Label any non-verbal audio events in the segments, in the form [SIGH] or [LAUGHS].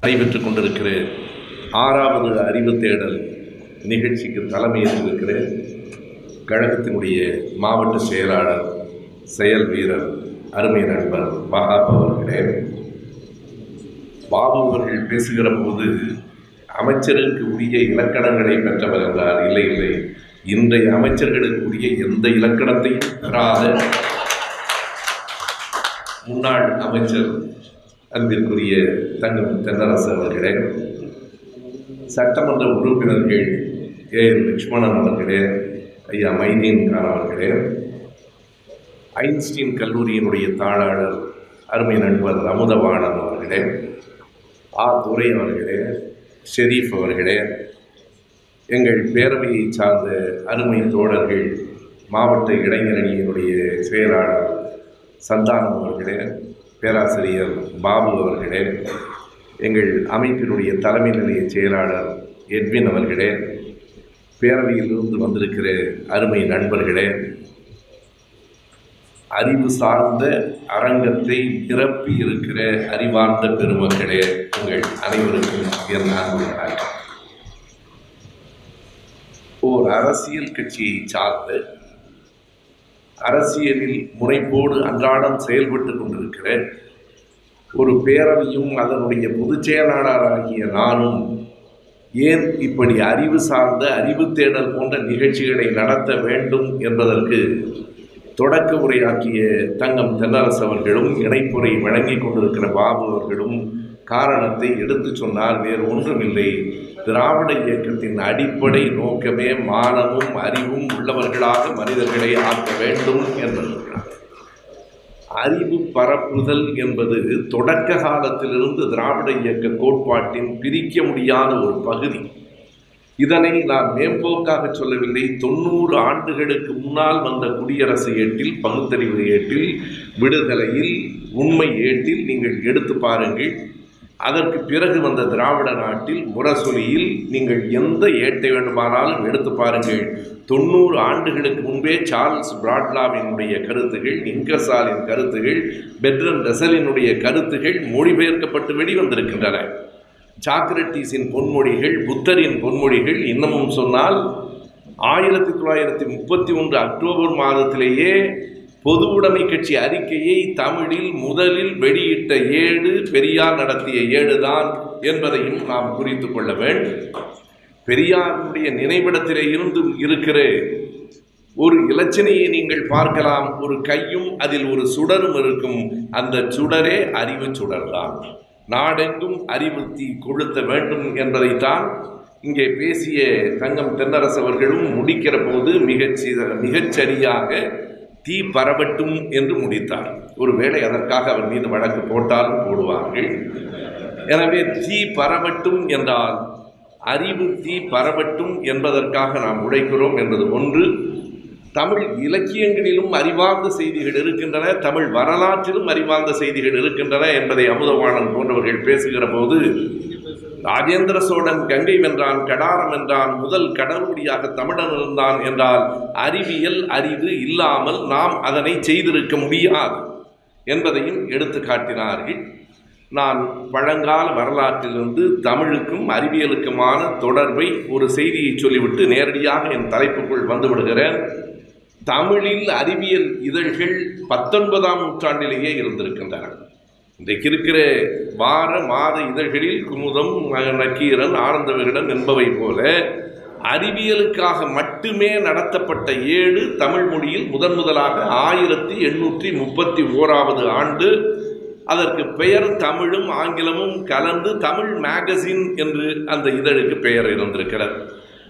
நடைபெற்றுக் கொண்டிருக்கிற ஆறாவது அறிவு தேடல் நிகழ்ச்சிக்கு தலைமையேற்றிருக்கிற கழகத்தினுடைய மாவட்ட செயலாளர் செயல் வீரர் அருமை நண்பர் வஹாப் அவர்களே. பாபு அவர்கள் பேசுகிற போது அமைச்சருக்கு உரிய இலக்கணங்களை பெற்றவர் என்றார். இல்லை இல்லை. இன்றைய அமைச்சர்களுக்கு உரிய எந்த இலக்கணத்தையும் பெறாத முன்னாள் அமைச்சர் அன்பிற்குரிய தங்கம் தென்னரசு அவர்களே சட்டமன்ற உறுப்பினர்கள் ஏ லட்சுமணன் அவர்களே ஐயா மைதீன் கான் அவர்களே ஐன்ஸ்டீன் கல்லூரியினுடைய தாளாளர் அருமை நண்பர் அமுதவாணன் அவர்களே ஆ. துரை அவர்களே ஷெரீஃப் அவர்களே எங்கள் பேரவையை சார்ந்த அருமை தோழர்கள் மாவட்ட இளைஞரணியினுடைய செயலாளர் சந்தானம் அவர்களே பேராசிரியர் பாபு அவர்களே எங்கள் அமைப்பினுடைய தலைமை நிலைய செயலாளர் எட்வின் அவர்களே பேரவையிலிருந்து வந்திருக்கிற அருமை நண்பர்களே அறிவு சார்ந்த அரங்கத்தை நிரப்பி இருக்கிற அறிவார்ந்த பெருமக்களே உங்கள் அனைவருக்கும் என் அன்பு ஓர் அரசியல் கட்சியை சார்ந்த அரசியலில் முனைப்போடு அன்றாடம் செயல்பட்டு கொண்டிருக்கிற ஒரு பேரவையும் அதனுடைய பொதுச் செயலாளராகிய நானும் ஏன் இப்படி அறிவு சார்ந்த அறிவு தேடல் போன்ற நிகழ்ச்சிகளை நடத்த வேண்டும் என்பதற்கு தொடக்க உரையாக்கிய தங்கம் தென்னரசு அவர்களும் இணைப்புரை வழங்கி கொண்டிருக்கிற பாபு அவர்களும் காரணத்தை எடுத்து சொன்னால் வேறு ஒன்றுமில்லை. திராவிட இயக்கத்தின் அடிப்படை நோக்கமே மானமும் அறிவும் உள்ளவர்களாக மனிதர்களை ஆக்க வேண்டும் என்பதற்காக அறிவு பரப்புதல் என்பது தொடக்க காலத்திலிருந்து திராவிட இயக்க கோட்பாட்டின் பிரிக்க முடியாத ஒரு பகுதி. இதனை நான் மேம்போக்காக சொல்லவில்லை. தொண்ணூறு ஆண்டுகளுக்கு முன்னால் வந்த குடியரசு ஏட்டில் பகுத்தறிவு ஏட்டில் விடுதலையில் உண்மை ஏட்டில் நீங்கள் எடுத்து பாருங்கள். அதற்கு பிறகு வந்த திராவிட நாட்டில் முரசொலியில் நீங்கள் எந்த ஏட்டை வேண்டுமானாலும் எடுத்து பாருங்கள். தொண்ணூறு ஆண்டுகளுக்கு முன்பே சார்ல்ஸ் பிராட்லாவினுடைய கருத்துகள் இங்கசாலின் கருத்துகள் பெட்ரன் ரசலினுடைய கருத்துகள் மொழிபெயர்க்கப்பட்டு வெளிவந்திருக்கின்றன. சாக்ரட்டிஸின் பொன்மொழிகள் புத்தரின் பொன்மொழிகள் இன்னமும் சொன்னால் ஆயிரத்தி தொள்ளாயிரத்தி முப்பத்தி ஒன்று அக்டோபர் மாதத்திலேயே பொது உடைமை கட்சி அறிக்கையை தமிழில் முதலில் வெளியிட்ட ஏடு பெரியார் நடத்திய ஏடுதான் என்பதையும் நாம் குறித்து கொள்ள வேண்டும். பெரியாருடைய நினைவிடத்திலே இருந்து இருக்கிற. ஒரு இலச்சினையை நீங்கள் பார்க்கலாம். ஒரு கையும் அதில் ஒரு சுடரும் இருக்கும். அந்த சுடரே அறிவு சுடர்தான். நாடெங்கும் அறிவு தீ கொளுத்த வேண்டும் என்பதைத்தான் இங்கே பேசிய தங்கம் தென்னரசு அவர்களும் முடிக்கிற போது மிகச்சி மிகச்சரியாக தீ பரவட்டும் என்று முடித்தார். ஒருவேளை அதற்காக அவர் மீது வழக்கு போட்டாலும் போடுவார்கள். எனவே தீ பரவட்டும் என்றால் அறிவு தீ பரவட்டும் என்பதற்காக நாம் உழைக்கிறோம் என்பது ஒன்று. தமிழ் இலக்கியங்களிலும் அறிவார்ந்த செய்திகள் இருக்கின்றன. தமிழ் வரலாற்றிலும் அறிவார்ந்த செய்திகள் இருக்கின்றன என்பதை அமுதவாணன் போன்றவர்கள் பேசுகிற போது ராஜேந்திர சோழன் கங்கை வென்றான் கடாரம் என்றான் முதல் கடவுடியாக தமிழன் இருந்தான் என்றால் அறிவியல் அறிவு இல்லாமல் நாம் அதனை செய்திருக்க முடியாது என்பதையும் எடுத்து காட்டினார்கள். நான் பழங்கால வரலாற்றிலிருந்து தமிழுக்கும் அறிவியலுக்குமான தொடர்பை ஒரு செய்தியை சொல்லிவிட்டு நேரடியாக என் தலைப்புக்குள் வந்து விடுகிறேன். தமிழில் அறிவியல் இதழ்கள் பத்தொன்பதாம் நூற்றாண்டிலேயே இருந்திருக்கின்றன. இன்றைக்கு இருக்கிற வார மாத இதழ்களில் குமுதம் நக்கீரன் ஆனந்த விகடன் என்பவை போல அறிவியலுக்காக மட்டுமே நடத்தப்பட்ட ஏடு தமிழ் மொழியில் முதன் முதலாக ஆயிரத்தி எண்ணூற்றி முப்பத்தி ஓராவது ஆண்டு. அதற்கு பெயர் தமிழும் ஆங்கிலமும் கலந்து தமிழ் மேகசின் என்று அந்த இதழுக்கு பெயர் இருந்திருக்கிறது.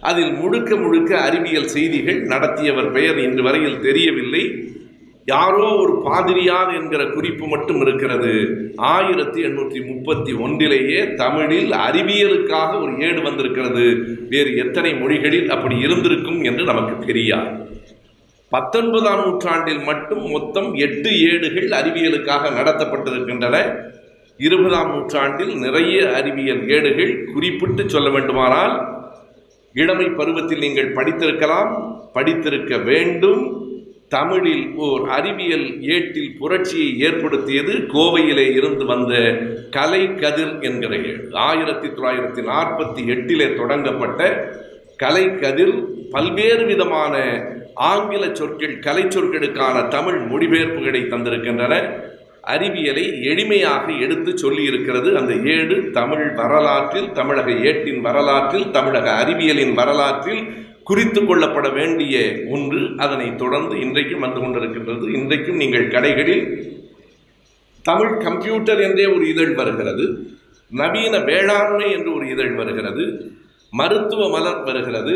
அதில் முழுக்க முழுக்க அறிவியல் செய்திகள் நடத்தியவர் பெயர் இன்று வரையில் தெரியவில்லை. யாரோ ஒரு பாதிரியார் என்கிற குறிப்பு மட்டும் இருக்கிறது. ஆயிரத்தி எண்ணூற்றி முப்பத்தி ஒன்றிலேயே தமிழில் அறிவியலுக்காக ஒரு ஏடு வந்திருக்கிறது. வேறு எத்தனை மொழிகளில் அப்படி இருந்திருக்கும் என்று நமக்கு தெரியாது. பத்தொன்பதாம் நூற்றாண்டில் மட்டும் மொத்தம் எட்டு ஏடுகள் அறிவியலுக்காக நடத்தப்பட்டிருக்கின்றன. இருபதாம் நூற்றாண்டில் நிறைய அறிவியல் ஏடுகள் குறிப்பிட்டு சொல்ல வேண்டுமானால் இளமை பருவத்தில் நீங்கள் படித்திருக்கலாம் படித்திருக்க வேண்டும் தமிழில் ஓர் அறிவியல் ஏட்டில் புரட்சியை ஏற்படுத்தியது கோவையிலே இருந்து வந்த கலை கதிர் என்கிற ஏடு. ஆயிரத்தி தொள்ளாயிரத்தி நாற்பத்தி எட்டிலே தொடங்கப்பட்ட கலை கதிர் பல்வேறு விதமான ஆங்கில சொற்கள் கலை சொற்களுக்கான தமிழ் மொழிபெயர்ப்புகளை தந்திருக்கின்றன. அறிவியலை எளிமையாக எடுத்து சொல்லியிருக்கிறது அந்த ஏடு. தமிழ் வரலாற்றில் தமிழக ஏட்டின் வரலாற்றில் தமிழக அறிவியலின் வரலாற்றில் குறித்து கொள்ளப்பட வேண்டிய ஒன்று அதனை தொடர்ந்து இன்றைக்கும் வந்து கொண்டிருக்கின்றது. இன்றைக்கும் நீங்கள் கடைகளில் தமிழ் கம்ப்யூட்டர் என்றே ஒரு இதழ் வருகிறது நவீன வேளாண்மை என்று ஒரு இதழ் வருகிறது மருத்துவ மலர் வருகிறது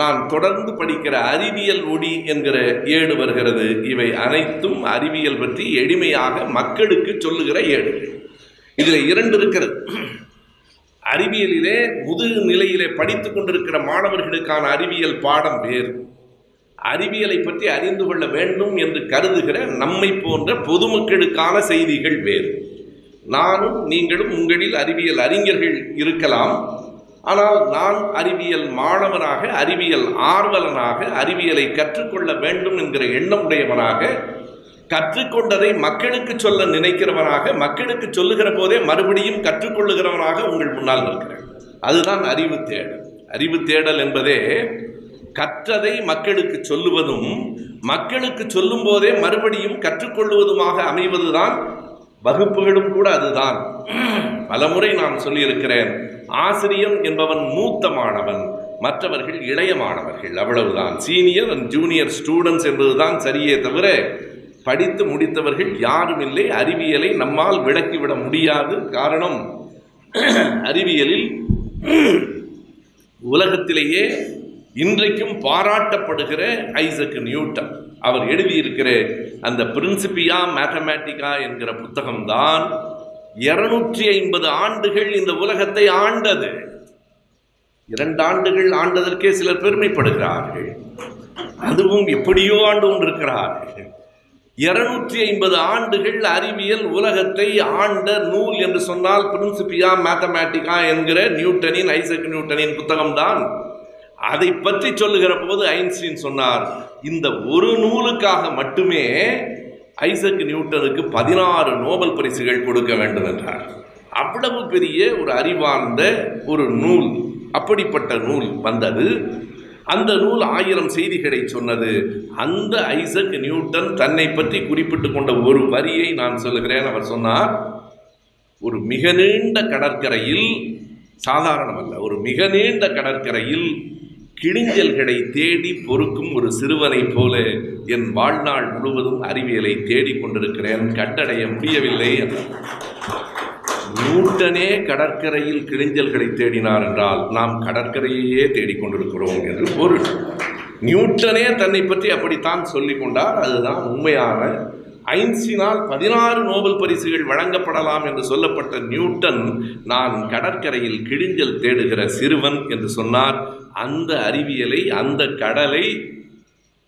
நான் தொடர்ந்து படிக்கிற அறிவியல் ஒடி என்கிற ஏடு வருகிறது. இவை அனைத்தும் அறிவியல் பற்றி எளிமையாக மக்களுக்கு சொல்லுகிற ஏடு இதில் இரண்டு இருக்கிறது. அறிவியலிலே முதுகு நிலையிலே படித்து கொண்டிருக்கிற மாணவர்களுக்கான அறிவியல் பாடம் வேறு. அறிவியலை பற்றி அறிந்து கொள்ள வேண்டும் என்று கருதுகிற நம்மை போன்ற பொதுமக்களுக்கான செய்திகள் வேறு. நானும் நீங்களும் உங்களில் அறிவியல் அறிஞர்கள் இருக்கலாம். ஆனால் நான் அறிவியல் மாணவனாக அறிவியல் ஆர்வலனாக அறிவியலை கற்றுக்கொள்ள வேண்டும் என்கிற எண்ணம் உடையவனாக கற்றுக்கொண்டதை மக்களுக்கு சொல்ல நினைக்கிறவனாக மக்களுக்கு சொல்லுகிற போதே மறுபடியும் கற்றுக்கொள்ளுகிறவனாக உங்கள் முன்னால் இருக்கிறேன் அதுதான் அறிவு தேடல். அறிவு தேடல் என்பதே கற்றதை மக்களுக்கு சொல்லுவதும் மக்களுக்கு சொல்லும் போதே மறுபடியும் கற்றுக்கொள்வதுமாக அமைவதுதான் வகுப்புகளும் கூட அதுதான். பலமுறை நான் சொல்லியிருக்கிறேன் ஆசிரியன் என்பவன் மூத்த மாணவன் மற்றவர்கள் இளைய மாணவர்கள் அவ்வளவுதான். சீனியர் அண்ட் ஜூனியர் ஸ்டூடெண்ட்ஸ் என்பதுதான் சரியே தவிர படித்து முடித்தவர்கள் யாரும் இல்லை. அறிவியலை நம்மால் விளக்கிவிட முடியாது. காரணம் அறிவியலில் உலகத்திலேயே இன்றைக்கும் பாராட்டப்படுகிற ஐசக் நியூட்டன். அவர் எழுதியிருக்கிற அந்த பிரின்சிபியா மேத்தமேட்டிக்கா என்கிற புத்தகம்தான் இருநூற்றி ஐம்பது ஆண்டுகள் இந்த உலகத்தை ஆண்டது. இரண்டு ஆண்டுகள் ஆண்டதற்கே சிலர் பெருமைப்படுகிறார்கள். அதுவும் எப்படியோ ஆண்டு கொண்டிருக்கிறார்கள். இருநூற்றி ஐம்பது ஆண்டுகள் அறிவியல் உலகத்தை ஆண்ட நூல் என்று சொன்னால் பிரின்சிபியா மேத்தமேட்டிக்கா என்கிற நியூட்டனின் ஐசக் நியூட்டனின் புத்தகம்தான். அதை பற்றி சொல்லுகிற போது ஐன்ஸ்டீன் சொன்னார் இந்த ஒரு நூலுக்காக மட்டுமே ஐசக் நியூட்டனுக்கு பதினாறு நோபல் பரிசுகள் கொடுக்க வேண்டும் என்றார். அவ்வளவு பெரிய ஒரு அறிவார்ந்த ஒரு நூல் அப்படிப்பட்ட நூல் வந்தது. அந்த நூல் ஆயிரம் செய்திகளை சொன்னது. அந்த ஐசக் நியூட்டன் தன்னை பற்றி குறிப்பிட்டு கொண்ட ஒரு வரியை நான் சொல்லுகிறேன். அவர் சொன்னார் ஒரு மிக நீண்ட கடற்கரையில் சாதாரணமல்ல ஒரு மிக நீண்ட கடற்கரையில் கிழிஞ்சல்களை தேடி பொறுக்கும் ஒரு சிறுவனைப் போல என் வாழ்நாள் முழுவதும் அறிவியலை தேடிக் கொண்டிருக்கிறேன். கட்டடைய முடியவில்லை. என்றார். நியூட்டனே கடற்கரையில் கிழிஞ்சல்களை தேடினார் என்றால் நாம் கடற்கரையையே தேடிக்கொண்டிருக்கிறோம் என்று பொருள். நியூட்டனே தன்னை பற்றி அப்படித்தான் சொல்லிக் கொண்டார். அதுதான் உண்மையான ஐன்ஸினால் பதினாறு நோபல் பரிசுகள் வழங்கப்படலாம் என்று சொல்லப்பட்ட நியூட்டன் நான் கடற்கரையில் கிழிஞ்சல் தேடுகிற சிறுவன் என்று சொன்னார். அந்த அறிவியலை அந்த கடலை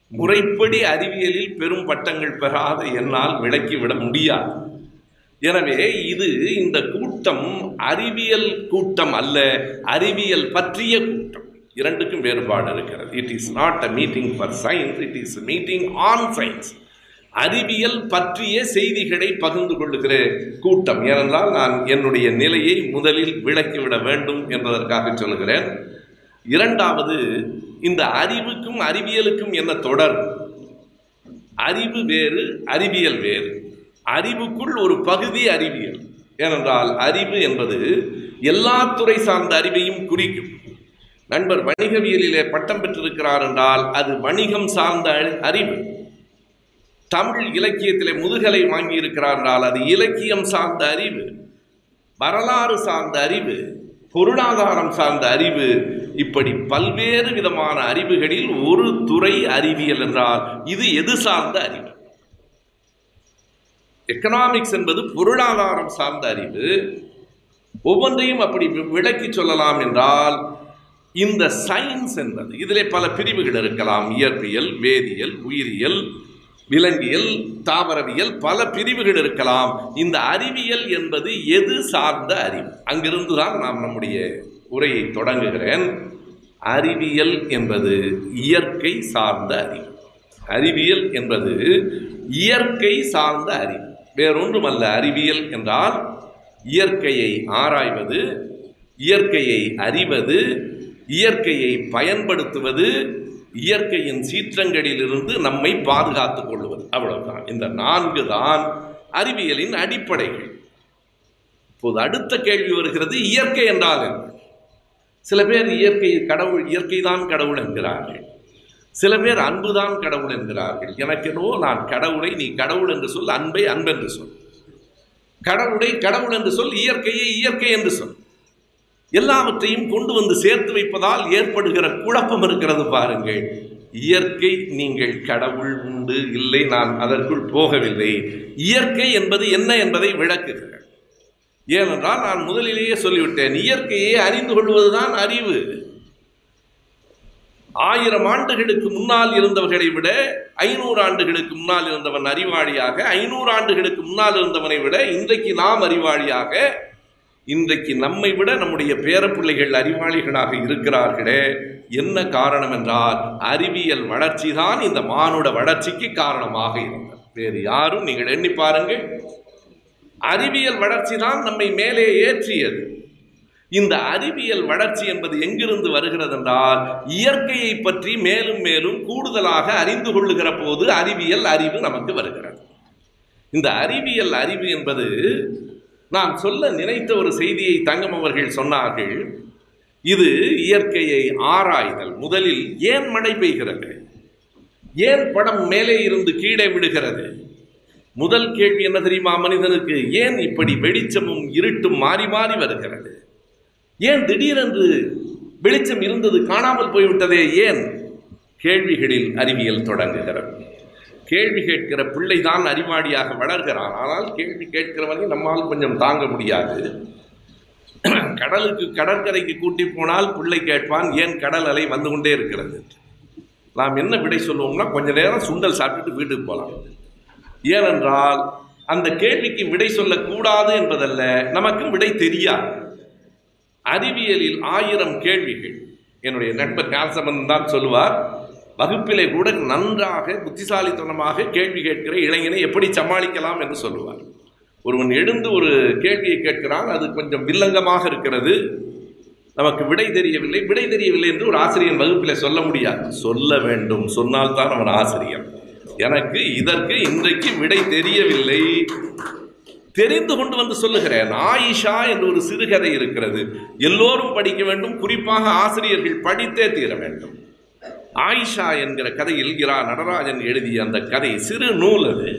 முறைப்படி அறிவியலில் பெரும் பட்டங்கள் பெறாத என்னால் விளக்கிவிட முடியாது. எனவே இது இந்த கூட்டம் அறிவியல் கூட்டம் அல்ல அறிவியல் பற்றிய கூட்டம். இரண்டுக்கும் வேறுபாடு இருக்கிறது. It is not a meeting for science it is meeting on science அறிவியல் பற்றிய செய்திகளை பகிர்ந்து கொள்ளுகிற கூட்டம் ஏனென்றால் நான் என்னுடைய நிலையை முதலில் விளக்கிவிட வேண்டும் என்பதற்காக சொல்லுகிறேன். இரண்டாவது இந்த அறிவுக்கும் அறிவியலுக்கும் என்ன தொடர் அறிவு வேறு அறிவியல் வேறு. அறிவுக்குள் ஒரு பகுதி அறிவியல். ஏனென்றால் அறிவு என்பது எல்லா துறை சார்ந்த அறிவையும் குறிக்கும். நண்பர் வணிகவியலிலே பட்டம் பெற்றிருக்கிறார் என்றால் அது வணிகம் சார்ந்த அறிவு. தமிழ் இலக்கியத்திலே முதுகலை வாங்கியிருக்கிறார் என்றால் அது இலக்கியம் சார்ந்த அறிவு. வரலாறு சார்ந்த அறிவு பொருளாதாரம் சார்ந்த அறிவு இப்படி பல்வேறு விதமான அறிவுகளில் ஒரு துறை அறிவியல் என்றால் இது எது சார்ந்த அறிவு? எக்கனாமிக்ஸ் என்பது பொருளாதாரம் சார்ந்த அறிவு. ஒவ்வொன்றையும் அப்படி விளக்கி சொல்லலாம் என்றால் இந்த சயின்ஸ் என்பது இதிலே பல பிரிவுகள் இருக்கலாம். இயற்பியல் வேதியியல் உயிரியல் விலங்கியல் தாவரவியல் பல பிரிவுகள் இருக்கலாம். இந்த அறிவியல் என்பது எது சார்ந்த அறிவு? அங்கிருந்து தான் நாம் நம்முடைய உரையை தொடங்குகிறேன். அறிவியல் என்பது இயற்கை சார்ந்த அறிவு. அறிவியல் என்பது இயற்கை சார்ந்த அறிவு. வேறொன்றும் அல்ல அறிவியல் என்றால் இயற்கையை ஆராய்வது இயற்கையை அறிவது இயற்கையை பயன்படுத்துவது இயற்கையின் சீற்றங்களிலிருந்து நம்மை பாதுகாத்து கொள்வது. அவ்வளவுதான். இந்த நான்கு தான் அறிவியலின் அடிப்படைகள். இப்போது அடுத்த கேள்வி வருகிறது இயற்கை என்றால் என்ன? சில பேர் இயற்கை கடவுள் இயற்கை தான் கடவுள் என்கிறார்கள். சில பேர் அன்புதான் கடவுள் என்கிறார்கள். எனக்கெனோ நான் கடவுளை நீ கடவுள் என்று சொல் அன்பை அன்பென்று சொல். கடவுளை கடவுள் என்று சொல் இயற்கையை இயற்கை என்று சொல். எல்லாவற்றையும் கொண்டு வந்து சேர்த்து வைப்பதால் ஏற்படுகிற குழப்பம் இருக்கிறது பாருங்கள். இயற்கை நீங்கள் கடவுள் உண்டு இல்லை நான் அதற்குள் போகவில்லை. இயற்கை என்பது என்ன என்பதை விளக்குகிறேன் ஏனென்றால் நான் முதலிலேயே சொல்லிவிட்டேன் இயற்கையை அறிந்து கொள்வதுதான் அறிவு. ஆயிரம் ஆண்டுகளுக்கு முன்னால் இருந்தவர்களை விட ஐநூறு ஆண்டுகளுக்கு முன்னால் இருந்தவன் அறிவாளியாக ஐநூறு ஆண்டுகளுக்கு முன்னால் இருந்தவனை விட இன்றைக்கு நாம் அறிவாளியாக இன்றைக்கு நம்மை விட நம்முடைய பேரப்பிள்ளைகள் அறிவாளிகளாக இருக்கிறார்களே. என்ன காரணம் என்றால் அறிவியல் வளர்ச்சி தான் இந்த மானுட வளர்ச்சிக்கு காரணமாக இருந்தது. வேறு யாரும் நீங்கள் எண்ணி பாருங்கள். அறிவியல் வளர்ச்சி தான் நம்மை மேலே ஏற்றியது. இந்த அறிவியல் வளர்ச்சி என்பது எங்கிருந்து வருகிறது என்றால் இயற்கையை பற்றி மேலும் மேலும் கூடுதலாக அறிந்து கொள்ளுகிற போது அறிவியல் அறிவு நமக்கு வருகிறது. இந்த அறிவியல் அறிவு என்பது நான் சொல்ல நினைத்த ஒரு செய்தியை தங்கம் அவர்கள் சொன்னார்கள். இது இயற்கையை ஆராய்தல். முதலில் ஏன் மழை பெய்கிறது? ஏன் படம் மேலே இருந்து கீழே விடுகிறது முதல் கேள்வி என்ன தெரியுமா மனிதனுக்கு? ஏன் இப்படி வெளிச்சமும் இருட்டும் மாறி மாறி வருகிறது? ஏன் திடீரென்று வெளிச்சம் இருந்தது காணாமல் போய்விட்டதே ஏன்? கேள்விகளில் அறிவியல் தொடங்குகிறது. கேள்வி கேட்கிற பிள்ளை தான் அறிவாளியாக வளர்கிறான். ஆனால் கேள்வி கேட்கிறவனை நம்மால் கொஞ்சம் தாங்க முடியாது. கடலுக்கு கடற்கரைக்கு கூட்டி போனால் பிள்ளை கேட்பான் ஏன் கடல் அலை வந்து கொண்டே இருக்கிறது? நாம் என்ன விடை சொல்லுவோம்னா கொஞ்ச நேரம் சுண்டல் சாப்பிட்டுட்டு வீட்டுக்கு போகலாம் ஏனென்றால் அந்த கேள்விக்கு விடை சொல்லக்கூடாது என்பதல்ல நமக்கும் விடை தெரியாது. அறிவியலில் ஆயிரம் கேள்விகள். என்னுடைய நண்பர் கால்சமன் தான் சொல்லுவார் வகுப்பிலே கூட நன்றாக புத்திசாலித்தனமாக கேள்வி கேட்கிற இளைஞனை எப்படி சமாளிக்கலாம்? என்று சொல்லுவார். ஒருவன் எழுந்து ஒரு கேள்வியை கேட்கிறான் அது கொஞ்சம் வில்லங்கமாக இருக்கிறது. நமக்கு விடை தெரியவில்லை. விடை தெரியவில்லை என்று ஒரு ஆசிரியன் வகுப்பில் சொல்ல முடியாது. சொல்ல வேண்டும். சொன்னால்தான் அவன் ஆசிரியர் எனக்கு இதற்கு இன்றைக்கு விடை தெரியவில்லை. தெரிந்து கொண்டு வந்து சொல்லுகிறேன். ஆயிஷா என்று ஒரு சிறுகதை இருக்கிறது. எல்லோரும் படிக்க வேண்டும். குறிப்பாக ஆசிரியர்கள் படித்தே தீர வேண்டும். ஆயிஷா என்கிற கதையில் இரா நடராஜன் எழுதிய அந்த கதை சிறு நூல் அது.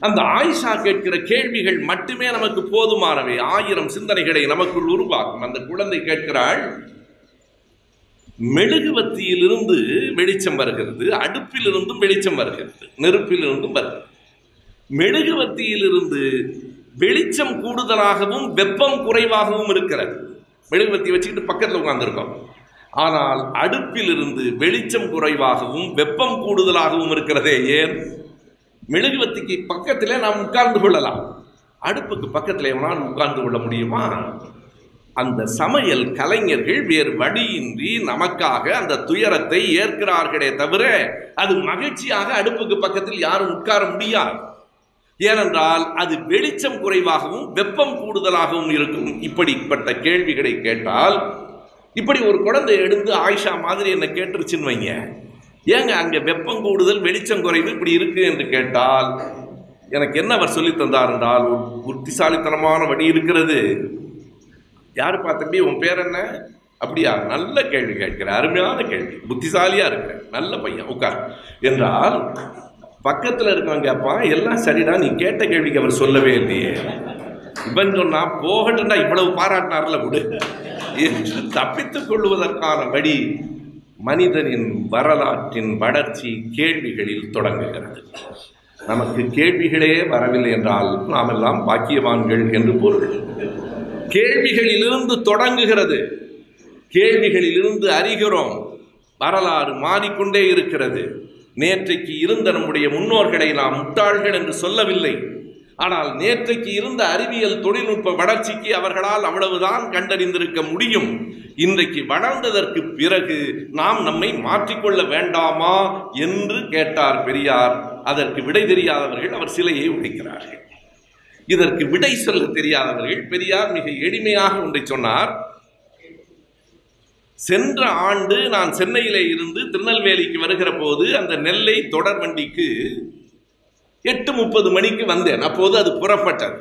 அந்த ஆயிஷா கேட்கிற கேள்விகள் மட்டுமே நமக்கு போதுமானவை. ஆயிரம் சிந்தனைகளை நமக்குள் உருவாக்கும். அந்த குழந்தை கேட்கிறாள் மெழுகுவத்தியிலிருந்து வெளிச்சம் வருகிறது அடுப்பிலிருந்தும் வெளிச்சம் வருகிறது நெருப்பிலிருந்தும் வருகிறது. மெழுகுவத்தியிலிருந்து வெளிச்சம் கூடுதலாகவும் வெப்பம் குறைவாகவும் இருக்கிறது. மெழுகுவத்தி வச்சுக்கிட்டு பக்கத்தில் உட்காந்துருக்கோம் ஆனால் அடுப்பிலிருந்து வெளிச்சம் குறைவாகவும் வெப்பம் கூடுதலாகவும் இருக்கிறதே ஏன்? மெழுகுவத்திக்கு பக்கத்தில் நாம் உட்கார்ந்து கொள்ளலாம். அடுப்புக்கு பக்கத்தில் எவனால் உட்கார்ந்து கொள்ள முடியுமா? அந்த சமையல் கலைஞர்கள் வேறு வழியின்றி நமக்காக அந்த துயரத்தை ஏற்கிறார்களே தவிர அது மகிழ்ச்சியாக அடுப்புக்கு பக்கத்தில் யாரும் உட்கார முடியாது. ஏனென்றால் அது வெளிச்சம் குறைவாகவும் வெப்பம் கூடுதலாகவும் இருக்கும். இப்படிப்பட்ட கேள்விகளை கேட்டால் இப்படி ஒரு குழந்தை எடுத்து ஆயிஷா மாதிரி என்னை கேட்டுருச்சுன்னு வைங்க. ஏங்க அங்கே வெப்பம் கூடுதல் வெளிச்சம் குறைவு இப்படி இருக்கு என்று கேட்டால் எனக்கு என்ன அவர் சொல்லி தந்தார் என்றால் ஒரு புத்திசாலித்தனமான வழி இருக்கிறது. யாருப்பா தம்பி உன் பேர் என்ன? அப்படியா நல்ல கேள்வி கேட்கிற அருமையான கேள்வி. புத்திசாலியாக இருக்கிற நல்ல பையன் உட்கார். என்றால் பக்கத்தில் இருக்கவங்க கேட்பா எல்லாம் சரிடா நீ கேட்ட கேள்விக்கு அவர் சொல்லவே இல்லையே. இவன் சொன்னா போகட்டும்டா இவ்வளவு பாராட்டினார்ல விடு. என்று தப்பித்துக் கொள்வதற்கான வழி மனிதனின் வரலாற்றின் வளர்ச்சி கேள்விகளில் தொடங்குகிறது. நமக்கு கேள்விகளே வரவில்லை என்றால் நாம் எல்லாம் பாக்கியவான்கள் என்று பொருள். கேள்விகளிலிருந்து தொடங்குகிறது. கேள்விகளிலிருந்து அறிகிறோம். வரலாறு மாறிக்கொண்டே இருக்கிறது. நேற்றைக்கு இருந்த நம்முடைய முன்னோர்களை நாம் முட்டாள்கள் என்று சொல்லவில்லை. ஆனால் நேற்றைக்கு இருந்த அறிவியல் தொழில்நுட்ப வளர்ச்சிக்கு அவர்களால் அவ்வளவுதான் கண்டறிந்திருக்க முடியும். இன்றைக்கு வளர்ந்ததற்கு பிறகு நாம் நம்மை மாற்றிக்கொள்ள வேண்டாமா என்று கேட்டார் பெரியார். அதற்கு விடை தெரியாதவர்கள் அவர் சிலையை உடைக்கிறார்கள். இதற்கு விடை சொல்ல தெரியாதவர்கள் பெரியார் மிக எளிமையாக ஒன்றை சொன்னார். சென்ற ஆண்டு நான் சென்னையில் இருந்து திருநெல்வேலிக்கு வருகிற போது அந்த நெல்லை தொடர் வண்டிக்கு எட்டு முப்பது மணிக்கு வந்தேன். அப்போது அது புறப்பட்டது.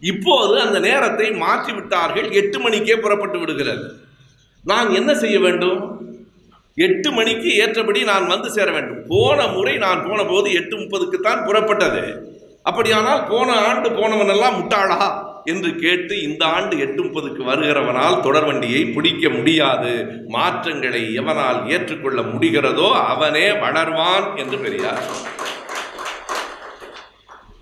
இப்போது அந்த நேரத்தை மாற்றி விட்டார்கள் எட்டு மணிக்கே புறப்பட்டு விடுகிறது. நான் என்ன செய்ய வேண்டும்? எட்டு மணிக்கு ஏற்றபடி நான் வந்து சேர வேண்டும். போன முறை நான் போன போது எட்டு முப்பதுக்கு தான் புறப்பட்டது. அப்படியானால் போன ஆண்டு போனவனெல்லாம் முட்டாளா? என்று கேட்டு இந்த ஆண்டு எட்டு முப்பதுக்கு வருகிறவனால் தொடர்வண்டியை பிடிக்க முடியாது. மாற்றங்களை எவனால் ஏற்றுக்கொள்ள முடிகிறதோ அவனே வளர்வான் என்று பெரியார்.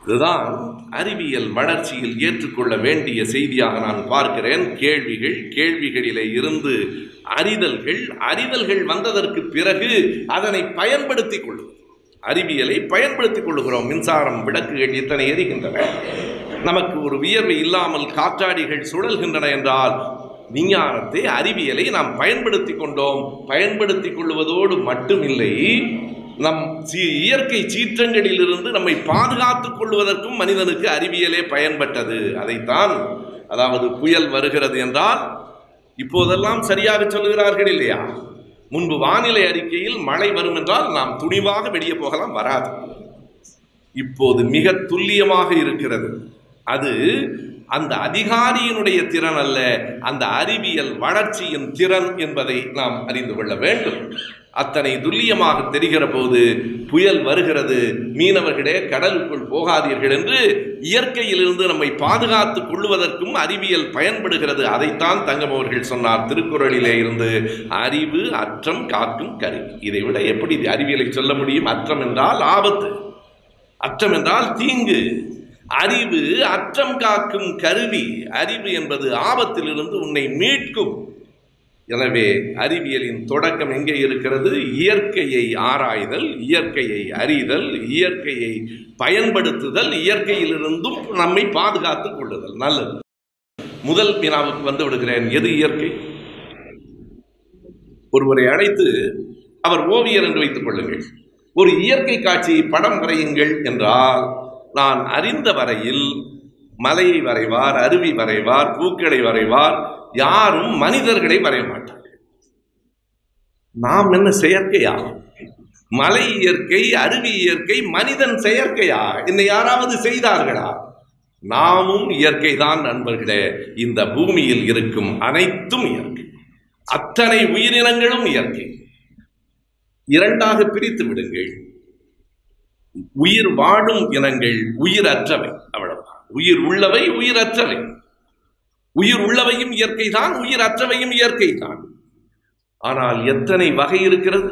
இதுதான் அறிவியல் வளர்ச்சியில் ஏற்றுக்கொள்ள வேண்டிய செய்தியாக நான் பார்க்கிறேன். கேள்விகள் கேள்விகளிலே இருந்து அறிதல்கள் அறிதல்கள் வந்ததற்கு பிறகு அதனை பயன்படுத்திக் கொள்ளும் அறிவியலை பயன்படுத்திக் கொள்ளுகிறோம். மின்சாரம் விளக்குகள் இத்தனை எரிகின்றன? நமக்கு ஒரு வியர்வை இல்லாமல் காற்றாடிகள் சுழல்கின்றன என்றால் விஞ்ஞானத்தை அறிவியலை நாம் பயன்படுத்தி கொண்டோம். பயன்படுத்தி கொள்வதோடு மட்டுமில்லை நம் சீ- இயற்கை சீற்றங்களிலிருந்து நம்மை பாதுகாத்துக் கொள்வதற்கும் மனிதனுக்கு அறிவியலே பயன்பட்டது. அதைத்தான் அதாவது புயல் வருகிறது என்றால் இப்போதெல்லாம் சரியாக சொல்லுகிறார்கள் இல்லையா? முன்பு வானிலை அறிக்கையில் மழை வரும் என்றால் நாம் துணிவாக வெளியே போகலாம் வராது. இப்போது மிக துல்லியமாக இருக்கிறது. அது அந்த அதிகாரியினுடைய திறன் அல்ல அந்த அறிவியல் வளர்ச்சியின் திறன் என்பதை நாம் அறிந்து கொள்ள வேண்டும். அத்தனை துல்லியமாக தெரிகிற போது புயல் வருகிறது மீனவர்களே கடலுக்குள் போகாதீர்கள் என்று இயற்கையிலிருந்து நம்மை பாதுகாத்துக் கொள்வதற்கும் அறிவியல் பயன்படுகிறது. அதைத்தான் தங்கம் அவர்கள் சொன்னார். திருக்குறளிலே இருந்து அறிவு அற்றம் காக்கும் கருவி இதை விட எப்படி இது அறிவியலை சொல்ல முடியும்? அற்றம் என்றால் ஆபத்து. அற்றம் என்றால் தீங்கு. அறிவு அற்றம் காக்கும் கருவி. அறிவு என்பது ஆபத்திலிருந்து உன்னை மீட்கும். எனவே அறிவியலின் தொடக்கம் எங்கே இருக்கிறது? இயற்கையை ஆராய்தல் இயற்கையை அறிதல் இயற்கையை பயன்படுத்துதல் இயற்கையிலிருந்தும் நம்மை பாதுகாத்துக் கொள்ளுதல். நல்லது. முதல் வினாவுக்கு வந்து விடுகிறேன். எது இயற்கை? ஒருவரை அழைத்து அவர் ஓவியர் என்று வைத்துக் கொள்ளுங்கள். ஒரு இயற்கை காட்சியை படம் வரையுங்கள் என்றால் நான் அறிந்த வரையில் மலையை வரைவார் அருவி வரைவார் பூக்களை வரைவார் யாரும் மனிதர்களை வரைய மாட்டார்கள் நாம் என்ன செயற்கையா? மலை இயற்கை அருவி இயற்கை மனிதன் செயற்கையா? என்னை யாராவது செய்தார்களா? நாமும் இயற்கை தான் நண்பர்களே. இந்த பூமியில் இருக்கும் அனைத்தும் இயற்கை. அத்தனை உயிரினங்களும் இயற்கை. இரண்டாக பிரித்து விடுங்கள். உயிர் வாழும் இனங்கள் உயிர் அற்றவை அவ்வளவுதான். உயிர் உள்ளவை உயிர் அற்றவை உயிர் உள்ளவையும் இயற்கை தான் உயிர் அற்றவையும் இயற்கை தான் ஆனால் எத்தனை வகை இருக்கிறது?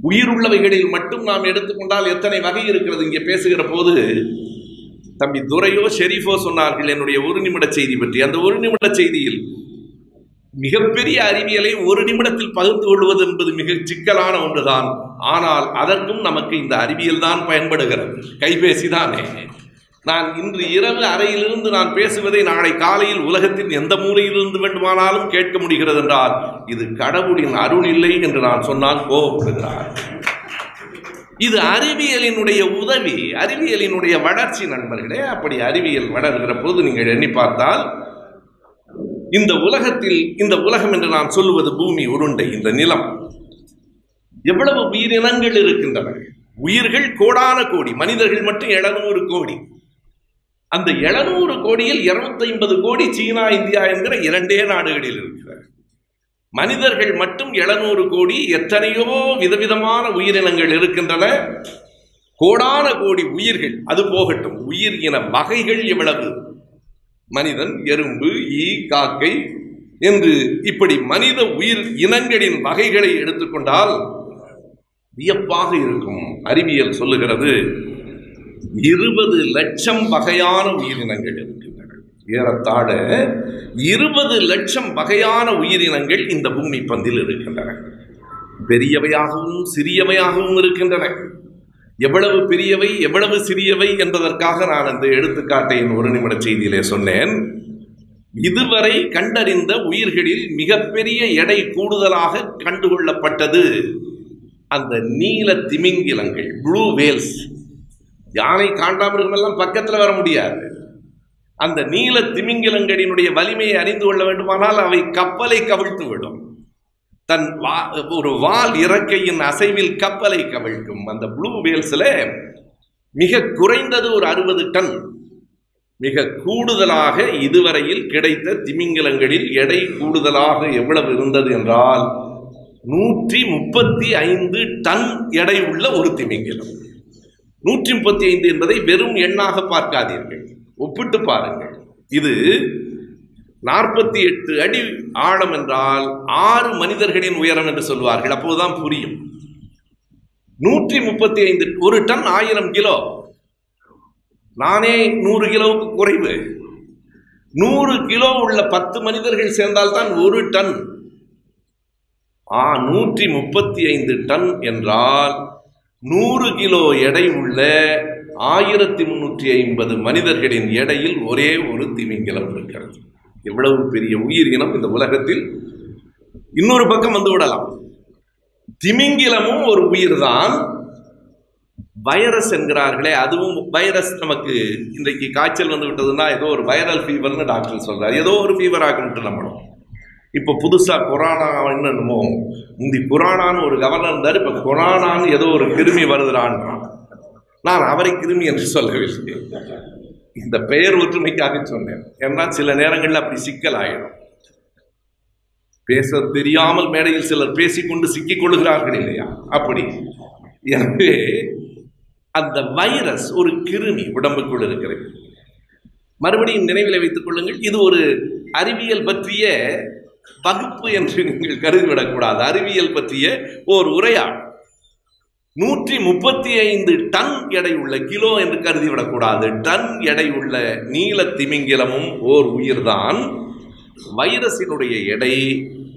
உயிர் உள்ளவைகளில் மட்டும் நாம் எடுத்துக்கொண்டால் எத்தனை வகை இருக்கிறது? இங்கே பேசுகிற போது தம்பி துரையோ ஷெரீஃபோ சொன்னார்கள் என்னுடைய ஒரு நிமிட செய்தி பற்றி. அந்த ஒரு நிமிட செய்தியில் மிகப்பெரிய அறிவியலை ஒரு நிமிடத்தில் பகிர்ந்து கொள்வது என்பது மிக சிக்கலான ஒன்றுதான். ஆனால் அதற்கும் நமக்கு இந்த அறிவியல் தான் பயன்படுகிறது. கைபேசி தானே. நான் இன்று இரவு அறையிலிருந்து நான் பேசுவதை நாளை காலையில் உலகத்தின் எந்த மூலையிலிருந்து வேண்டுமானாலும் கேட்க முடிகிறது என்றால் இது கடவுளின் அருள் இல்லை என்று நான் சொன்னால் கோபப்படுகிறார். இது அறிவியலினுடைய உதவி அறிவியலினுடைய வளர்ச்சி நண்பர்களே. அப்படி அறிவியல் வளர்கிற போது நீங்கள் எண்ணி பார்த்தால் இந்த உலகத்தில் இந்த உலகம் என்று நான் சொல்லுவது பூமி உருண்டை இந்த நிலம். எவ்வளவு உயிரினங்கள் இருக்கின்றன? உயிர்கள் கோடான கோடி மனிதர்கள் மட்டும் எழுநூறு கோடி. அந்த எழுநூறு கோடியில் இருநூத்தி ஐம்பது கோடி சீனா இந்தியா என்கிற இரண்டே நாடுகளில் இருக்கிறார் மனிதர்கள் மட்டும் எழுநூறு கோடி எத்தனையோ விதவிதமான உயிரினங்கள் இருக்கின்றன. கோடான கோடி உயிர்கள் அது போகட்டும் உயிர் இன வகைகள் எவ்வளவு? மனிதன் எறும்பு ஈ காக்கை என்று இப்படி மனித உயிர் இனங்களின் வகைகளை எடுத்துக்கொண்டால் வியப்பாக இருக்கும். அறிவியல் சொல்லுகிறது இருபது லட்சம் வகையான உயிரினங்கள் இருக்கின்றன. ஏறத்தாழ இருபது லட்சம் வகையான உயிரினங்கள் இந்த பூமி பந்தில் இருக்கின்றன. பெரியவையாகவும் சிறியவையாகவும் இருக்கின்றன. எவ்வளவு பெரியவை எவ்வளவு சிறியவை என்பதற்காக நான் அந்த எடுத்துக்காட்டை என் ஒரு நிமிட செய்தியிலே சொன்னேன். இதுவரை கண்டறிந்த உயிர்களில் மிகப்பெரிய எடை கூடுதலாக கண்டுகொள்ளப்பட்டது. அந்த நீல திமிங்கிலங்கள் ப்ளூ வேல்ஸ் யானை காண்டாமிருகம் எல்லாம் பக்கத்தில் வர முடியாது. அந்த நீல திமிங்கிலங்களினுடைய வலிமையை அறிந்து கொள்ள வேண்டுமானால் அவை கப்பலை கவிழ்த்து விடும் தன் வா ஒரு வால் இறக்கையின் அசைவில் கப்பலை கவிழ்க்கும். அந்த ப்ளூ வேல்ஸில் மிக குறைந்தது ஒரு அறுபது டன். மிக கூடுதலாக இதுவரையில் கிடைத்த திமிங்கலங்களில் எடை கூடுதலாக எவ்வளவு இருந்தது என்றால் நூற்றி முப்பத்தி ஐந்து டன் எடை உள்ள ஒரு திமிங்கலம். நூற்றி முப்பத்தி ஐந்து என்பதை வெறும் எண்ணாக பார்க்காதீர்கள். ஒப்பிட்டு பாருங்கள். இது நாற்பத்தி எட்டு அடி ஆழம் என்றால் ஆறு மனிதர்களின் உயரம் என்று சொல்வார்கள். அப்போதுதான் புரியும். நூற்றி முப்பத்தி ஐந்து ஒரு டன் ஆயிரம் கிலோ. நானே நூறு கிலோவுக்கு குறைவு. நூறு கிலோ உள்ள பத்து மனிதர்கள் சேர்ந்தால்தான் ஒரு டன். ஆ நூற்றி முப்பத்தி ஐந்து டன் என்றால் நூறு கிலோ எடை உள்ள ஆயிரத்தி முன்னூற்றி ஐம்பது மனிதர்களின் எடையில் ஒரே ஒரு திமிங்கலம் இருக்கிறது. எவ்வளவு பெரிய உயிர் இனம் இந்த உலகத்தில் இன்னொரு பக்கம் வந்து விடலாம். திமிங்கிலமும் ஒரு உயிர் தான் வைரஸ் என்கிறார்களே அதுவும் வைரஸ் நமக்கு இன்றைக்கு காய்ச்சல் வந்து விட்டதுன்னா ஏதோ ஒரு வைரல் ஃபீவர்னு டாக்டர் சொல்றாரு. ஏதோ ஒரு ஃபீவர் ஆகுன்ட்டு நம்மளும் இப்போ புதுசாக கொரோனா என்னமோ முந்தி புராணான்னு ஒரு கவர்னர் இருந்தார் இப்போ கொரோனான்னு ஏதோ ஒரு கிருமி வருதுறான்றான் நான் அவரை கிருமி என்று சொல்லவில்லை. இந்த பெயர் ஒற்றுமைக்காக சொன்னேன். ஏன்னா சில நேரங்களில் அப்படி சிக்கல் ஆகிடும் பேச தெரியாமல் மேடையில் சிலர் பேசிக்கொண்டு சிக்கிக் கொள்கிறார்கள் இல்லையா? அப்படி. எனவே அந்த வைரஸ் ஒரு கிருமி உடம்புக்குள் இருக்கிறது. மறுபடியும் நினைவில் வைத்துக் கொள்ளுங்கள் இது ஒரு அறிவியல் பற்றிய வகுப்பு என்று நீங்கள் கருதிவிடக்கூடாது. அறிவியல் பற்றிய ஓர் உரையாடல். நூற்றி முப்பத்தி ஐந்து டன் எடை உள்ள கிலோ என்று கருதிவிடக்கூடாது. டன் எடை உள்ள நீல திமிங்கிலமும் ஓர் உயிர்தான். வைரஸினுடைய எடை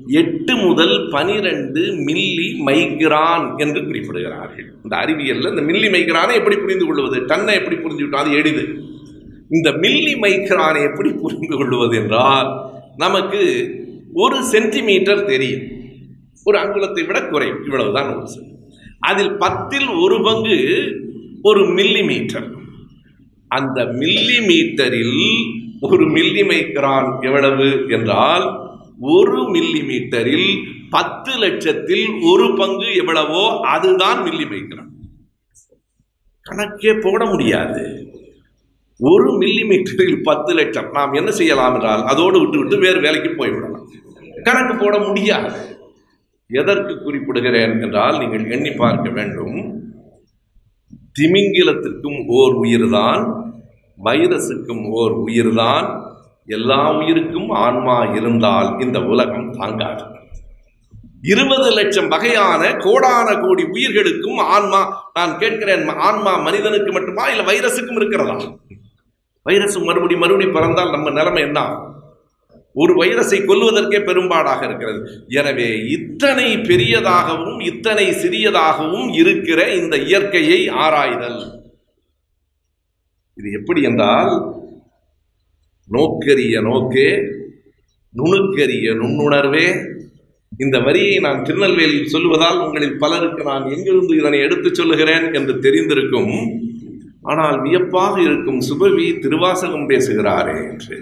எட்டு முதல் பனிரெண்டு மில்லி மைக்ரான் என்று குறிப்பிடுகிறார்கள். இந்த அறிவியல்ல இந்த மில்லி மைக்ரானை எப்படி புரிந்து கொள்வது? டன்னை எப்படி புரிஞ்சுவிட்டோம் அது எளிது. இந்த மில்லி மைக்ரானை எப்படி புரிந்து கொள்வது என்றால் நமக்கு ஒரு சென்டிமீட்டர் தெரியும். ஒரு அங்குலத்தை விட குறையும் இவ்வளவுதான் ஒரு சென்டிமீட்டர். அதில் பத்தில் ஒரு பங்கு ஒரு மில்லி மீட்டர் அந்த மில்லி மீட்டரில் ஒரு மில்லி மைக்ரான் எவ்வளவு என்றால் ஒரு மில்லி மீட்டரில் பத்து லட்சத்தில் ஒரு பங்கு எவ்வளவோ அதுதான் மில்லி மைக்ரான் கணக்கே போட முடியாது. ஒரு மில்லி மீட்டரில் பத்து லட்சம். நாம் என்ன செய்யலாம் என்றால் அதோடு விட்டு விட்டு வேறு வேலைக்கு போய்விடலாம். கணக்கு போட முடியாது. எதற்கு குறிப்பிடுகிறேன் என்றால் நீங்கள் எண்ணி பார்க்க வேண்டும். திமிங்கிலத்திற்கும் ஓர் உயிர்தான் வைரஸுக்கும் ஓர் உயிர்தான் எல்லா உயிருக்கும் ஆன்மா இருந்தால் இந்த உலகம் தாங்காது. இருபது லட்சம் வகையான கோடான கோடி உயிர்களுக்கும் ஆன்மா நான் கேட்கிறேன் ஆன்மா மனிதனுக்கு மட்டுமா இல்லை வைரஸுக்கும் இருக்கிறதா? வைரஸ் மறுபடி மறுபடி பிறந்தால் நம்ம நிலைமை என்ன? ஒரு வைரஸை கொல்வதற்கே பெரும்பாடாக இருக்கிறது. எனவே இத்தனை பெரியதாகவும் இத்தனை சிறியதாகவும் இருக்கிற இந்த இயற்கையை ஆராய்தல். இது எப்படி என்றால் நோக்கரிய நோக்கே நுணுக்கரிய நுண்ணுணர்வே. இந்த வரியை நான் திருநெல்வேலியில் சொல்லுவதால் உங்களில் பலருக்கு நான் எங்கிருந்து இதனை எடுத்துச் சொல்லுகிறேன் என்று தெரிந்திருக்கும். ஆனால் வியப்பாக இருக்கும் சுபவி திருவாசகம் பேசுகிறாரே என்று.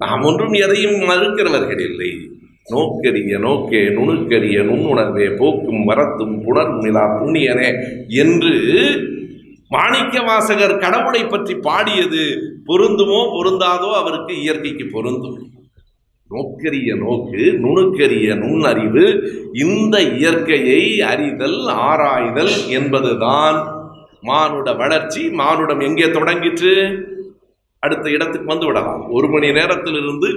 நாம் ஒன்றும் எதையும் மறுக்கிறவர்கள் இல்லை. நோக்கரிய நோக்கே நுணுக்கரிய நுண்ணுணர்வே போக்கும் வரத்தும் புணரும் நிலா புண்ணியனே என்று மாணிக்க வாசகர் கடவுளை பற்றி பாடியது பொருந்துமோ பொருந்தாதோ அவருக்கு இயற்கைக்கு பொருந்தும். நோக்கரிய நோக்கு நுணுக்கரிய நுண்ணறிவு இந்த இயற்கையை அறிதல் ஆராய்தல் என்பதுதான். மானுட வளர்ச்சி மானுடம் எங்கே தொடங்கிற்று? அடுத்த இடத்துக்கு வந்து விடலாம். ஒரு மணி நேரத்திலிருந்து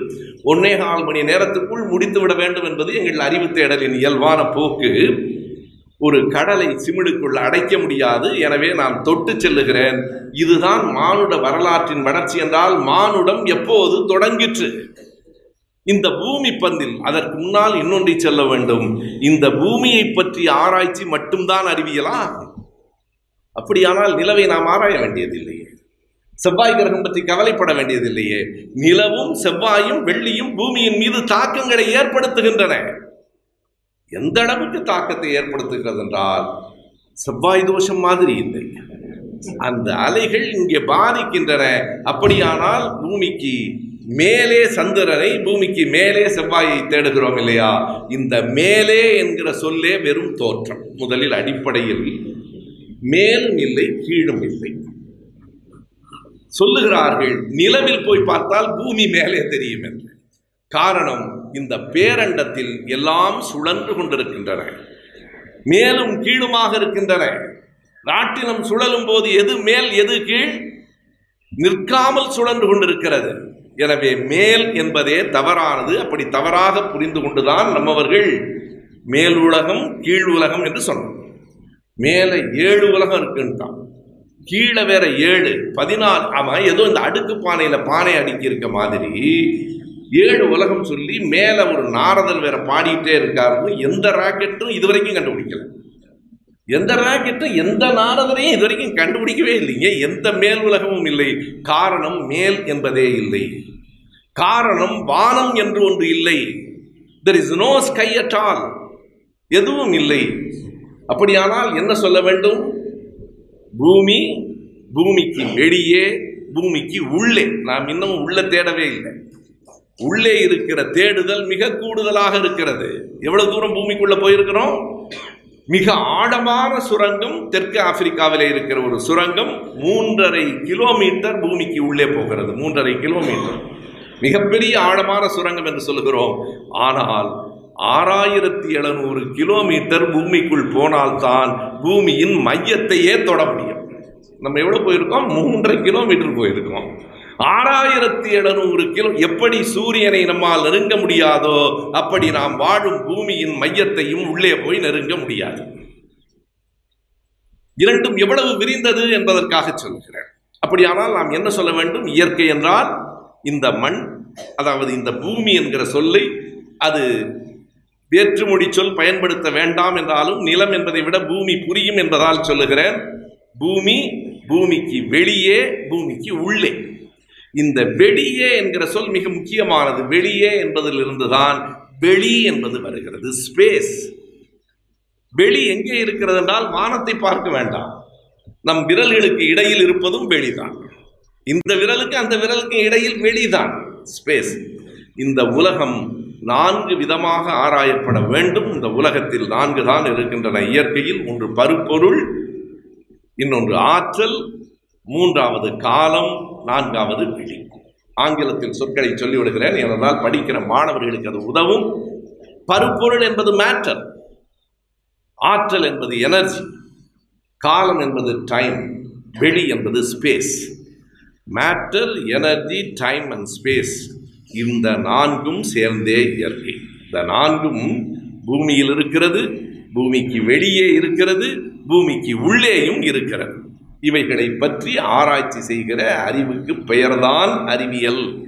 ஒன்னே கால் மணி நேரத்துக்குள் முடித்து விட வேண்டும் என்பது எங்கள் அறிவு தேடலின் இயல்பான போக்கு. ஒரு கடலை சிமிழுக்குள் அடைக்க முடியாது. எனவே நான் தொட்டு செல்லுகிறேன். இதுதான் மானுட வரலாற்றின் வளர்ச்சி என்றால் மானுடம் எப்போது தொடங்கிற்று? இந்த பூமி பந்தில் அதற்கு முன்னால் இன்னொன்றை செல்ல வேண்டும். இந்த பூமியை பற்றிய ஆராய்ச்சி மட்டும்தான் அறிவியலா? அப்படியானால் நிலவை நாம் ஆராய வேண்டியதில்லை செவ்வாய் கிரகம் பற்றி கவலைப்பட வேண்டியதில்லையே. நிலவும் செவ்வாயும் வெள்ளியும் பூமியின் மீது தாக்கங்களை ஏற்படுத்துகின்றன. எந்த அளவுக்கு தாக்கத்தை ஏற்படுத்துகிறது என்றால் செவ்வாய் தோஷம் மாதிரி இல்லை. அந்த அலைகள் இங்கே பாதிக்கின்றன. அப்படியானால் பூமிக்கு மேலே சந்திரனை பூமிக்கு மேலே செவ்வாயை தேடுகிறோம் இல்லையா? இந்த மேலே என்கிற சொல்லே வெறும் தோற்றம். முதலில் அடிப்படையில் மேலும் இல்லை கீழும் இல்லை. சொல்லுகிறார்கள் நிலவில் போய் பார்த்தால் பூமி மேலே தெரியும் என்று. காரணம் இந்த பேரண்டத்தில் எல்லாம் சுழன்று கொண்டிருக்கின்றன. மேலும் கீழுமாக இருக்கின்றன. நாட்டினம் சுழலும் போது எது மேல் எது கீழ்? நிற்காமல் சுழன்று கொண்டிருக்கிறது. எனவே மேல் என்பதே தவறானது. அப்படி தவறாக புரிந்து கொண்டுதான் நம்மவர்கள் மேல் உலகம் கீழ் உலகம் என்று சொன்னோம். மேலே ஏழு உலகம் இருக்குன்ட்டான் கீழே வேற ஏழு பதினாலு அவன் ஏதோ இந்த அடுக்கு பானையில பானை அடுக்கி இருக்க மாதிரி ஏழு உலகம் சொல்லி மேல ஒரு நாரதல் வேற பாடிட்டே இருக்காருன்னு எந்த ராக்கெட்டும் இது வரைக்கும் கண்டுபிடிக்கல. எந்த ராக்கெட்டும் எந்த நாரதரையும் இதுவரைக்கும் கண்டுபிடிக்கவே இல்லைங்க எந்த மேல் உலகமும் இல்லை. காரணம் மேல் என்பதே இல்லை. காரணம் வானம் என்று ஒன்று இல்லை. There is no sky at all எதுவும் இல்லை. அப்படியானால் என்ன சொல்ல வேண்டும்? பூமி பூமிக்கு வெளியே பூமிக்கு உள்ளே. நாம் இன்னமும் உள்ள தேடவே இல்லை. உள்ளே இருக்கிற தேடுதல் மிக கூடுதலாக இருக்கிறது. எவ்வளவு தூரம் பூமிக்குள்ள போயிருக்கிறோம்? மிக ஆழமான சுரங்கம் தெற்கு ஆப்பிரிக்காவிலே இருக்கிற ஒரு சுரங்கம் மூன்றரை கிலோமீட்டர் பூமிக்கு உள்ளே போகிறது. மூன்றரை கிலோமீட்டர். மிகப்பெரிய ஆழமான சுரங்கம் என்று சொல்லுகிறோம். ஆனால் ஆறாயிரத்தி எழுநூறு கிலோமீட்டர் பூமிக்குள் போனால்தான் பூமியின் மையத்தையே தொட முடியும். நம்ம எவ்வளோ போயிருக்கோம்? மூன்றரை கிலோமீட்டர் போயிருக்கோம். ஆறாயிரத்தி எழுநூறு கிலோ எப்படி சூரியனை நம்மால் நெருங்க முடியாதோ அப்படி நாம் வாழும் பூமியின் மையத்தையும் உள்ளே போய் நெருங்க முடியாது. இரண்டும் எவ்வளவு விரிந்தது என்பதற்காக சொல்கிறேன். அப்படியானால் நாம் என்ன சொல்ல வேண்டும்? இயற்கை என்றால் இந்த மண் அதாவது இந்த பூமி என்கிற சொல்லை அது வேற்றுமொழி சொல் பயன்படுத்த வேண்டாம் என்றாலும் நிலம் என்பதை விட பூமி புரியும் என்பதால் சொல்லுகிறேன். பூமி பூமிக்கு வெளியே பூமிக்கு உள்ளே. இந்த வெளியே என்கிற சொல் மிக முக்கியமானது. வெளியே என்பதிலிருந்து தான் வெளி என்பது வருகிறது. ஸ்பேஸ் வெளி எங்கே இருக்கிறது என்றால் வானத்தை பார்க்க வேண்டாம். நம் விரல்களுக்கு இடையில் இருப்பதும் வெளிதான். இந்த விரலுக்கு அந்த விரலுக்கு இடையில் வெளிதான். ஸ்பேஸ் இந்த உலகம் நான்கு விதமாக ஆராயப்பட வேண்டும். இந்த உலகத்தில் நான்கு தான் இருக்கின்றன. இயற்கையில் ஒன்று பருப்பொருள் இன்னொன்று ஆற்றல் மூன்றாவது காலம் நான்காவது விழி ஆங்கிலத்தில் சொற்களை சொல்லிவிடுகிறேன். ஏனென்றால் படிக்கிற மாணவர்களுக்கு அது உதவும். பருப்பொருள் என்பது மேட்டர் ஆற்றல் என்பது எனர்ஜி காலம் என்பது டைம் வெளி என்பது space matter energy time and space இந்த நான்கும் சேர்ந்தே இயற்கை. இந்த நான்கும் பூமியில் இருக்கிறது பூமிக்கு வெளியே இருக்கிறது பூமிக்கு உள்ளேயும் இருக்கிறது. இவைகளை பற்றி ஆராய்ச்சி செய்கிற அறிவுக்கு பெயர்தான் அறிவியல்.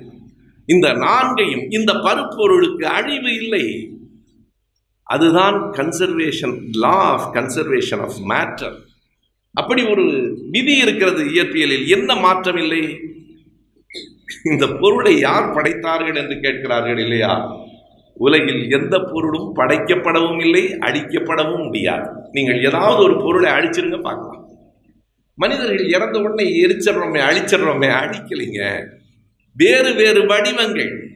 இந்த நான்கையும் இந்த பருப்பொருளுக்கு அழிவு இல்லை. அதுதான் conservation law of conservation of matter அப்படி ஒரு விதி இருக்கிறது இயற்பியலில். என்ன மாற்றம் இல்லை? இந்த பொருளை யார் படைத்தார்கள் என்று கேட்கிறார்கள் இல்லையா? உலகில் எந்த பொருளும் படைக்கப்படவும் இல்லை அழிக்கப்படவும் முடியாது. நீங்கள் ஏதாவது ஒரு பொருளை அழிச்சிருங்க பார்க்கலாம். மனிதர்கள் இறந்த உடனே எரிச்சிடுறோமே அழிச்சிடுறோமே அழிக்கலைங்க. வேறு வேறு வடிவங்கள்.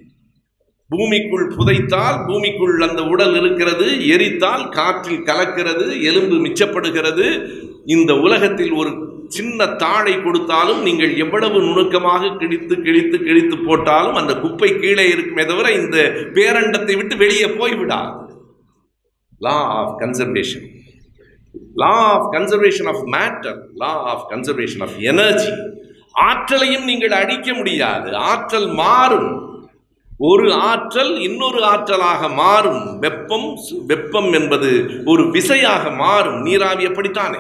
பூமிக்குள் புதைத்தால் பூமிக்குள் அந்த உடல் இருக்கிறது எரித்தால் காற்றில் கலக்கிறது எலும்பு மிச்சப்படுகிறது. இந்த உலகத்தில் ஒரு சின்ன தாழை கொடுத்தாலும் நீங்கள் எவ்வளவு நுணுக்கமாக கிழித்து கிழித்து கிழித்து போட்டாலும் அந்த குப்பை கீழே இருக்குமே தவிர இந்த பேரண்டத்தை விட்டு வெளியே போய்விடாது. Law of conservation law of conservation of matter law of conservation of energy ஆற்றலையும் நீங்கள் அழிக்க முடியாது. ஆற்றல் மாறும். ஒரு ஆற்றல் இன்னொரு ஆற்றலாக மாறும். வெப்பம் வெப்பம் என்பது ஒரு விசையாக மாறும். நீராவி எப்படித்தானே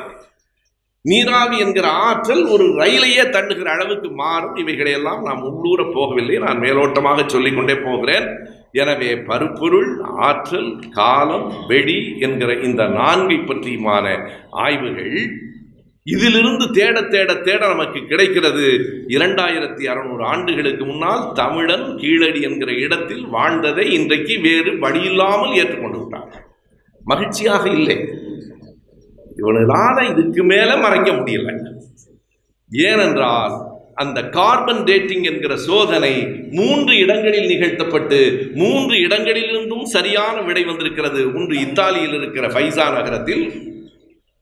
நீராவி என்கிற ஆற்றல் ஒரு ரயிலையே தண்டுகிற அளவுக்கு மாறும். இவைகளையெல்லாம் நாம் உள்ளூர போகவில்லை. நான் மேலோட்டமாக சொல்லிக்கொண்டே போகிறேன். எனவே பருப்பொருள் ஆற்றல் காலம் வெடி என்கிற இந்த நான்கை பற்றியுமான ஆய்வுகள் இதிலிருந்து தேட தேட தேட நமக்கு கிடைக்கிறது. இரண்டாயிரத்தி அறுநூறு ஆண்டுகளுக்கு முன்னால் தமிழன் கீழடி என்கிற இடத்தில் வாழ்ந்ததை இன்றைக்கு வேறு வழியில்லாமல் ஏற்றுக்கொண்டு விட்டார் மகிழ்ச்சியாக இல்லை. இவனால இதுக்கு மேல மறைக்க முடியல. ஏனென்றால் அந்த கார்பன் டேட்டிங் என்கிற சோதனை மூன்று இடங்களில் நிகழ்த்தப்பட்டு மூன்று இடங்களிலிருந்தும் சரியான விடை வந்திருக்கிறது. ஒன்று இத்தாலியில் இருக்கிற ஃபைசா நகரத்தில்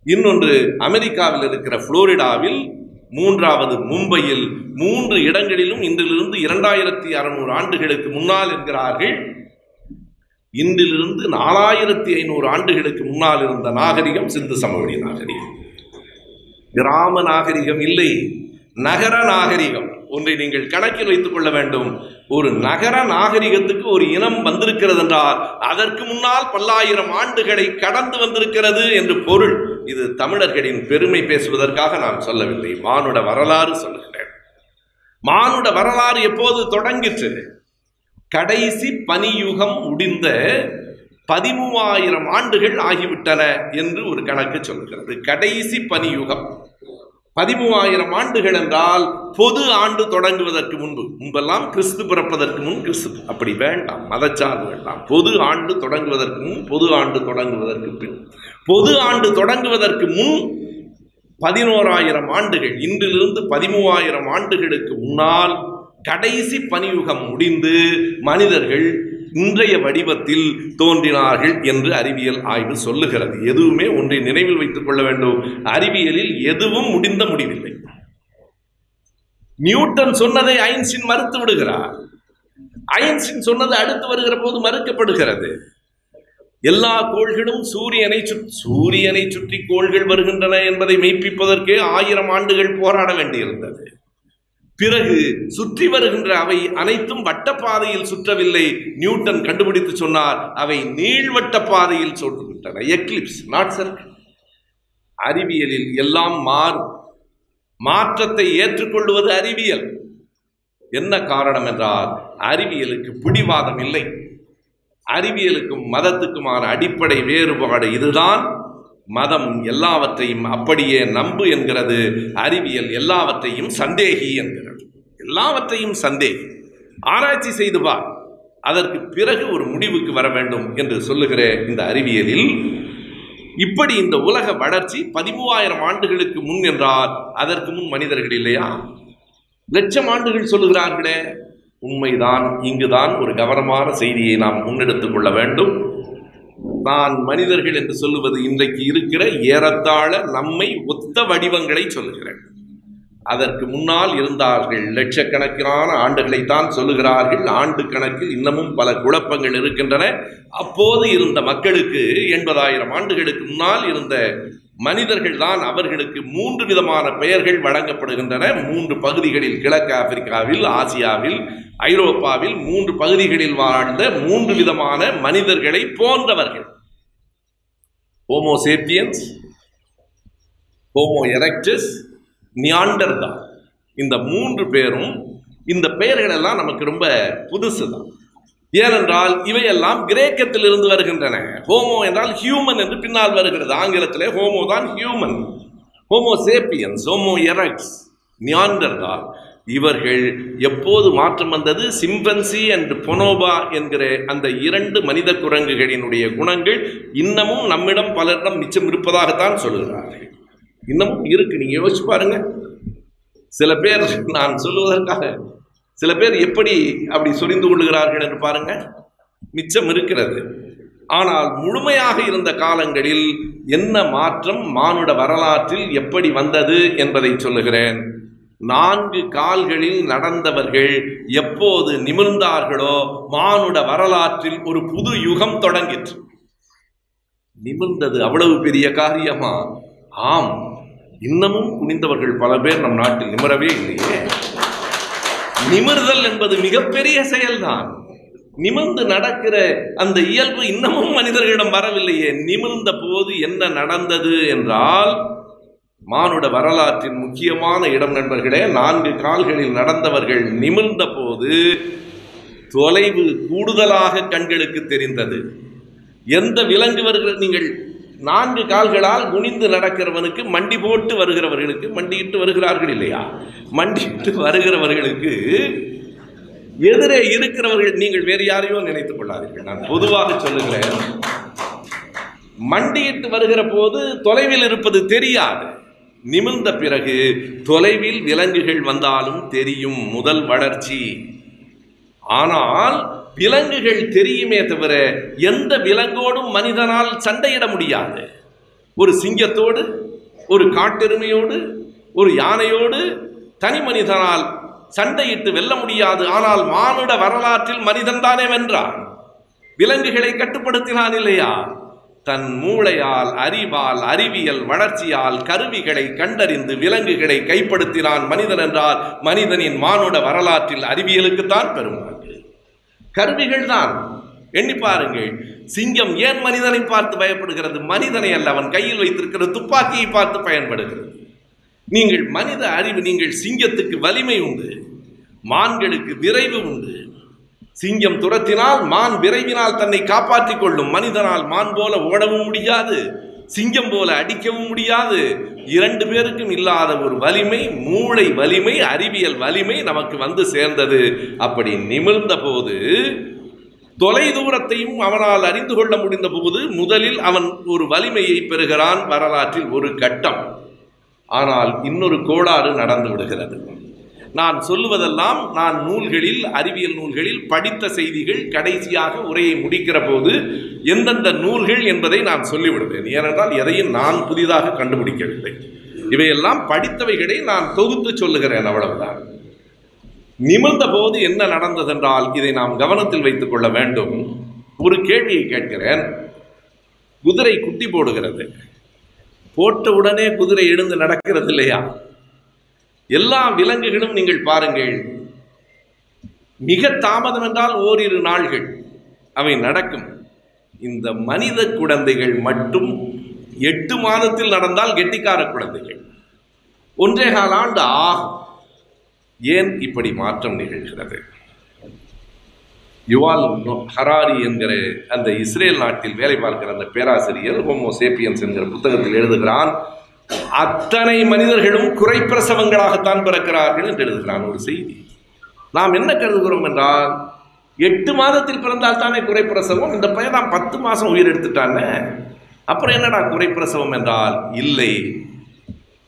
இன்னொன்று அமெரிக்காவில் இருக்கிற புளோரிடாவில் மூன்றாவது மும்பையில். மூன்று இடங்களிலும் இன்றிலிருந்து இரண்டாயிரத்தி அறுநூறு ஆண்டுகளுக்கு முன்னால் என்கிறார்கள் இன்றிலிருந்து நாலாயிரத்தி ஐநூறு ஆண்டுகளுக்கு முன்னால் இருந்த நாகரிகம் சிந்து சமவெளி நாகரிகம். கிராம நாகரிகம் இல்லை நகர நாகரிகம். ஒன்றை நீங்கள் கணக்கில் வைத்துக் கொள்ள வேண்டும். ஒரு நகர நாகரிகத்துக்கு ஒரு இனம் வந்திருக்கிறது என்றால் அதற்கு முன்னால் பல்லாயிரம் ஆண்டுகளை கடந்து வந்திருக்கிறது என்று பொருள். இது தமிழர்களின் பெருமை பேசுவதற்காக நான் சொல்லவில்லை. மானுட வரலாறு சொல்லுகிறேன். மானுட வரலாறு எப்போது தொடங்கிற்று? கடைசி பனியுகம் முடிந்த பதிமூவாயிரம் ஆண்டுகள் ஆகிவிட்டன என்று ஒரு கணக்கு சொல்கிறது கடைசி பனியுகம். பதிமூவாயிரம் ஆண்டுகள் என்றால் பொது ஆண்டு தொடங்குவதற்கு முன்பு. முன்பெல்லாம் கிறிஸ்து பிறப்பதற்கு முன் கிறிஸ்து அப்படி வேண்டாம். மதச்சார்பு வேண்டாம். பொது ஆண்டு தொடங்குவதற்கு முன் பொது ஆண்டு தொடங்குவதற்கு பின். பொது ஆண்டு தொடங்குவதற்கு முன் பதினோராயிரம் ஆண்டுகள். இன்றிலிருந்து பதிமூவாயிரம் ஆண்டுகளுக்கு முன்னால் கடைசி பனியுகம் முடிந்து மனிதர்கள் இன்றைய வடிவத்தில் தோன்றினார்கள் என்று அறிவியல் ஆய்வு சொல்லுகிறது. எதுவுமே ஒன்றை நினைவில் வைத்துக் கொள்ள வேண்டும். அறிவியலில் எதுவும் முடிந்த முடிவில்லை. நியூட்டன் சொன்னதை ஐன்ஸ்டின் மறுத்து விடுகிறார். ஐன்ஸ்டின் சொன்னது அடுத்து வருகிற போது மறுக்கப்படுகிறது. எல்லா கோள்களும் சூரியனை சுற்றி சூரியனை சுற்றி கோள்கள் வருகின்றன என்பதை மெய்ப்பிப்பதற்கே ஆயிரம் ஆண்டுகள் போராட வேண்டியிருந்தது. பிறகு சுற்றி வருகின்ற அவை அனைத்தும் வட்டப்பாதையில் சுற்றவில்லை. நியூட்டன் கண்டுபிடித்து சொன்னார் அவை நீள்வட்ட பாதையில் சுற்றுகின்றன. எக்லிப்ஸ் நாட் சர்க்கிள் அறிவியலில் எல்லாம் மாறும். மாற்றத்தை ஏற்றுக்கொள்வது அறிவியல். என்ன காரணம் என்றால் அறிவியலுக்கு பிடிவாதம் இல்லை. அறிவியலுக்கும் மதத்துக்குமான அடிப்படை வேறுபாடு இதுதான். மதம் எல்லாவற்றையும் அப்படியே நம்பு என்கிறது அறிவியல் எல்லாவற்றையும் சந்தேகி என்கிறது. எல்லாவற்றையும் சந்தேகி. ஆராய்ச்சி செய்து பார் அதற்கு பிறகு ஒரு முடிவுக்கு வர வேண்டும் என்று சொல்லுகிற இந்த அறிவியலில். இப்படி இந்த உலக வளர்ச்சி பதிமூவாயிரம் ஆண்டுகளுக்கு முன் என்றால் அதற்கு முன் மனிதர்கள் இல்லையா? லட்சம் ஆண்டுகள் சொல்லுகிறார்களே. உண்மைதான் இங்குதான் ஒரு கவனமான செய்தியை நாம் முன்னெடுத்துக் கொள்ள வேண்டும். நான் மனிதர்கள் என்று சொல்லுவது இன்றைக்கு இருக்கிற ஏறத்தாழ நம்மை ஒத்த வடிவங்களை சொல்லுகிறேன். அதற்கு முன்னால் இருந்தார்கள் லட்சக்கணக்கான ஆண்டுகளைத்தான் சொல்லுகிறார்கள். ஆண்டு கணக்கில் இன்னமும் பல குழப்பங்கள் இருக்கின்றன. அப்போது இருந்த மக்களுக்கு எண்பதாயிரம் ஆண்டுகளுக்கு முன்னால் இருந்த மனிதர்கள் தான் அவர்களுக்கு மூன்று விதமான பெயர்கள் வழங்கப்படுகின்றன. மூன்று பகுதிகளில் கிழக்கு ஆப்பிரிக்காவில் ஆசியாவில் ஐரோப்பாவில் மூன்று பகுதிகளில் வாழ்ந்த மூன்று விதமான மனிதர்களை போன்றவர்கள். ஹோமோசேப்பியன்ஸ் ஹோமோ நியாண்டர் தான் இந்த மூன்று பேரும் இந்த பெயர்களெல்லாம் நமக்கு ரொம்ப புதுசு தான் ஏனென்றால் இவையெல்லாம் கிரேக்கத்திலிருந்து வருகின்றன. ஹோமோ என்றால் ஹியூமன் என்று பின்னால் வருகிறது. ஆங்கிலத்திலே ஹோமோ தான் human. Homo sapiens homo erectus Neanderthal இவர்கள் எப்போது மாற்றம் வந்தது? சிம்பன்சி அண்ட் பொனோபா என்கிற அந்த இரண்டு மனித குரங்குகளினுடைய குணங்கள் இன்னமும் நம்மிடம் பலரிடம் மிச்சம் இருப்பதாகத்தான் சொல்லுகிறார்கள். இன்னமும் இருக்கு. நீங்க யோசிச்சு பாருங்க. சில பேர் நான் சொல்லுவதற்காக சில பேர் எப்படி அப்படி சொரிந்து கொள்ளுகிறார்கள் என்று பாருங்க. மிச்சம் இருக்கிறது. ஆனால் முழுமையாக இருந்த காலங்களில் என்ன மாற்றம் மானுட வரலாற்றில் எப்படி வந்தது என்பதை சொல்லுகிறேன். நான்கு கால்களில் நடந்தவர்கள் எப்போது நிமிர்ந்தார்களோ மானுட வரலாற்றில் ஒரு புது யுகம் தொடங்கிற்று. நிமிர்ந்தது அவ்வளவு பெரிய காரியமா? ஆம். இன்னமும் குனிந்தவர்கள் பல பேர் நம் நாட்டில் நிமிரவே இல்லையே. நிமிர்தல் என்பது மிகப்பெரிய செயல்தான். நிமிர்ந்து நடக்கிற அந்த இயல்பு இன்னமும் மனிதர்களிடம் வரவில்லையே. நிமிர்ந்த போது என்ன நடந்தது என்றால் மானுட வரலாற்றின் முக்கியமான இடம் நண்பர்களே நான்கு கால்களில் நடந்தவர்கள் நிமிர்ந்த போது தொலைவு கூடுதலாக கண்களுக்கு தெரிந்தது. எந்த விலங்கு வருகிறது நீங்கள் நான்கு கால்களால் குனிந்து நடக்கிறவனுக்கு மண்டி போட்டு வருகிறவர்களுக்கு மண்டியிட்டு வருகிறார்கள் இல்லையா? மண்டியிட்டு வருகிறவர்களுக்கு எதிரே இருக்கிறவர்கள் நீங்கள் வேறு யாரையோ நினைத்துக் கொள்ளாதீர்கள். நான் பொதுவாக சொல்லுகிறேன் மண்டியிட்டு வருகிற போது தொலைவில் இருப்பது தெரியாது. நிமிர்ந்த பிறகு தொலைவில் விலங்குகள் வந்தாலும் தெரியும் முதல் வளர்ச்சி. ஆனால் விலங்குகள் தெரியுமே தவிர எந்த விலங்கோடும் மனிதனால் சண்டையிட முடியாது. ஒரு சிங்கத்தோடு ஒரு காட்டெருமையோடு ஒரு யானையோடு தனி மனிதனால் சண்டையிட்டு வெல்ல முடியாது. ஆனால் மானுட வரலாற்றில் மனிதன் தானே வென்றான். விலங்குகளை கட்டுப்படுத்தினான் இல்லையா? தன் மூளையால் அறிவால் அறிவியல் வளர்ச்சியால் கருவிகளை கண்டறிந்து விலங்குகளை கைப்படுத்தினான் மனிதன் என்றால் மனிதனின் மானுட வரலாற்றில் அறிவியலுக்குத்தான் பெருமை. கருவிகள் தான் எண்ணி பாருங்கள். சிங்கம் ஏன் மனிதனை பார்த்து பயப்படுகிறது? மனிதனை அல்ல அவன் கையில் வைத்திருக்கிற துப்பாக்கியை பார்த்து பயன்படுகிறது. நீங்கள் மனித அறிவு நீங்கள் சிங்கத்துக்கு வலிமை உண்டு. மான்களுக்கு விரைவு உண்டு. சிங்கம் துரத்தினால் மான் விரைவினால் தன்னை காப்பாற்றிக் கொள்ளும். மனிதனால் மான் போல ஓடவும் முடியாது. சிங்கம் போல அடிக்கவும் முடியாது. இரண்டு பேருக்கும் இல்லாத ஒரு வலிமை மூளை வலிமை அறிவியல் வலிமை நமக்கு வந்து சேர்ந்தது. அப்படி நிமிர்ந்த போது தொலை தூரத்தையும் அவனால் அறிந்து கொள்ள முடிந்த போது முதலில் அவன் ஒரு வலிமையை பெறுகிறான் வரலாற்றில் ஒரு கட்டம். ஆனால் இன்னொரு கோளாறு நடந்து விடுகிறது. நான் சொல்லுவதெல்லாம் நான் நூல்களில் அறிவியல் நூல்களில் படித்த செய்திகள் கடைசியாக உரையை முடிக்கிற போது எந்தெந்த நூல்கள் என்பதை நான் சொல்லிவிடுவேன். ஏனென்றால் எதையும் நான் புதிதாக கண்டுபிடிக்கவில்லை. இவையெல்லாம் படித்தவைகளை நான் தொகுத்து சொல்லுகிறேன் அவ்வளவுதான். நிமிர்ந்த போது என்ன நடந்ததென்றால் இதை நாம் கவனத்தில் வைத்துக் கொள்ள வேண்டும். ஒரு கேள்வியை கேட்கிறேன். குதிரை குட்டி போடுகிறது. போட்ட உடனே குதிரை எழுந்து நடக்கிறது இல்லையா? எல்லா விலங்குகளும் நீங்கள் பாருங்கள். மிக தாமதம் என்றால் ஓரிரு நாள்கள். அவை நடக்கும். இந்த மனித குழந்தைகள் மட்டும் எட்டு மாதத்தில் நடந்தால் கெட்டிக்கார குழந்தைகள். ஒன்றே கால் ஆண்டு ஆகும். ஏன் இப்படி மாற்றம் நிகழ்கிறது? யுவால் ஹராரி என்கிற அந்த இஸ்ரேல் நாட்டில் வேலை பார்க்கிற அந்த பேராசிரியர் ஹோமோ சேப்பியன்ஸ் என்கிற புத்தகத்தில் எழுதுகிறான் அத்தனை மனிதர்களும் குறைப்பிரசவங்களாகத்தான் பிறக்கிறார்கள் என்று எழுதுகிறான் ஒரு செய்தி. நாம் என்ன கருதுகிறோம் என்றால் எட்டு மாதத்தில் பிறந்தால் தானே குறைப்பிரசவம்? இந்த பையன் தான் பத்து மாதம் உயிர் எடுத்துட்டானே. அப்புறம் என்னடா குறைப்பிரசவம் என்றால் இல்லை.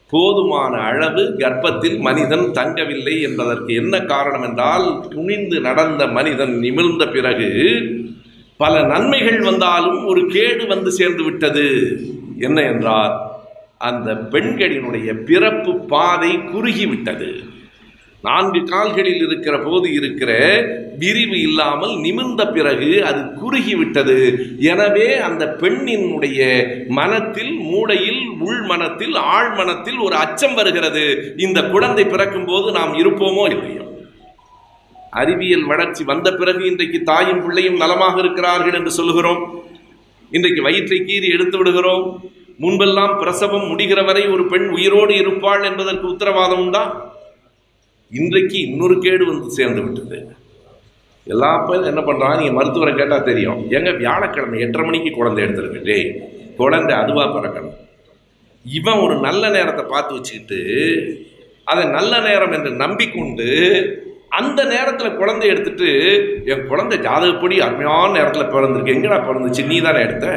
போதுமான அளவு கர்ப்பத்தில் மனிதன் தங்கவில்லை என்பதற்கு என்ன காரணம் என்றால் துணிந்து நடந்த மனிதன் நிமிர்ந்த பிறகு பல நன்மைகள் வந்தாலும் ஒரு கேடு வந்து சேர்ந்து விட்டது. என்ன என்றால் அந்த பெண்களினுடைய பிறப்பு பாதை குறுகிவிட்டது. நான்கு கால்களில் இருக்கிற போது இருக்கிற விரிவு இல்லாமல் நிமிர்ந்த பிறகு அது குறுகிவிட்டது. எனவே அந்த பெண்ணினுடைய மனத்தில் மூளையில் உள் மனத்தில் ஆழ் மனத்தில் ஒரு அச்சம் வருகிறது. இந்த குழந்தை பிறக்கும் போது நாம் இருப்போமோ இல்லையோ? அறிவியல் வளர்ச்சி வந்த பிறகு இன்றைக்கு தாயும் பிள்ளையும் நலமாக இருக்கிறார்கள் என்று சொல்லுகிறோம். இன்றைக்கு வயிற்றை கீறி எடுத்து விடுகிறோம். முன்பெல்லாம் பிரசவம் முடிகிற வரை ஒரு பெண் உயிரோடு இருப்பாள் என்பதற்கு உத்தரவாதம் உண்டா? இன்றைக்கு இன்னொரு கேடு வந்து சேர்ந்து விட்டது. எல்லா பேரும் என்ன பண்ணுறான் நீங்கள் மருத்துவரை கேட்டால் தெரியும். எங்கள் வியாழக்கிழமை எட்டரை மணிக்கு குழந்தை எடுத்துருக்கு. குழந்தை அதுவாக பிறக்கணும். இவன் ஒரு நல்ல நேரத்தை பார்த்து வச்சுக்கிட்டு அதை நல்ல நேரம் என்று நம்பிக்கொண்டு அந்த நேரத்தில் குழந்தை எடுத்துட்டு என் குழந்தை ஜாதகப்படி அருமையான நேரத்தில் பிறந்திருக்கு. எங்கடா பிறந்துச்சு? நீ தானே எடுத்த?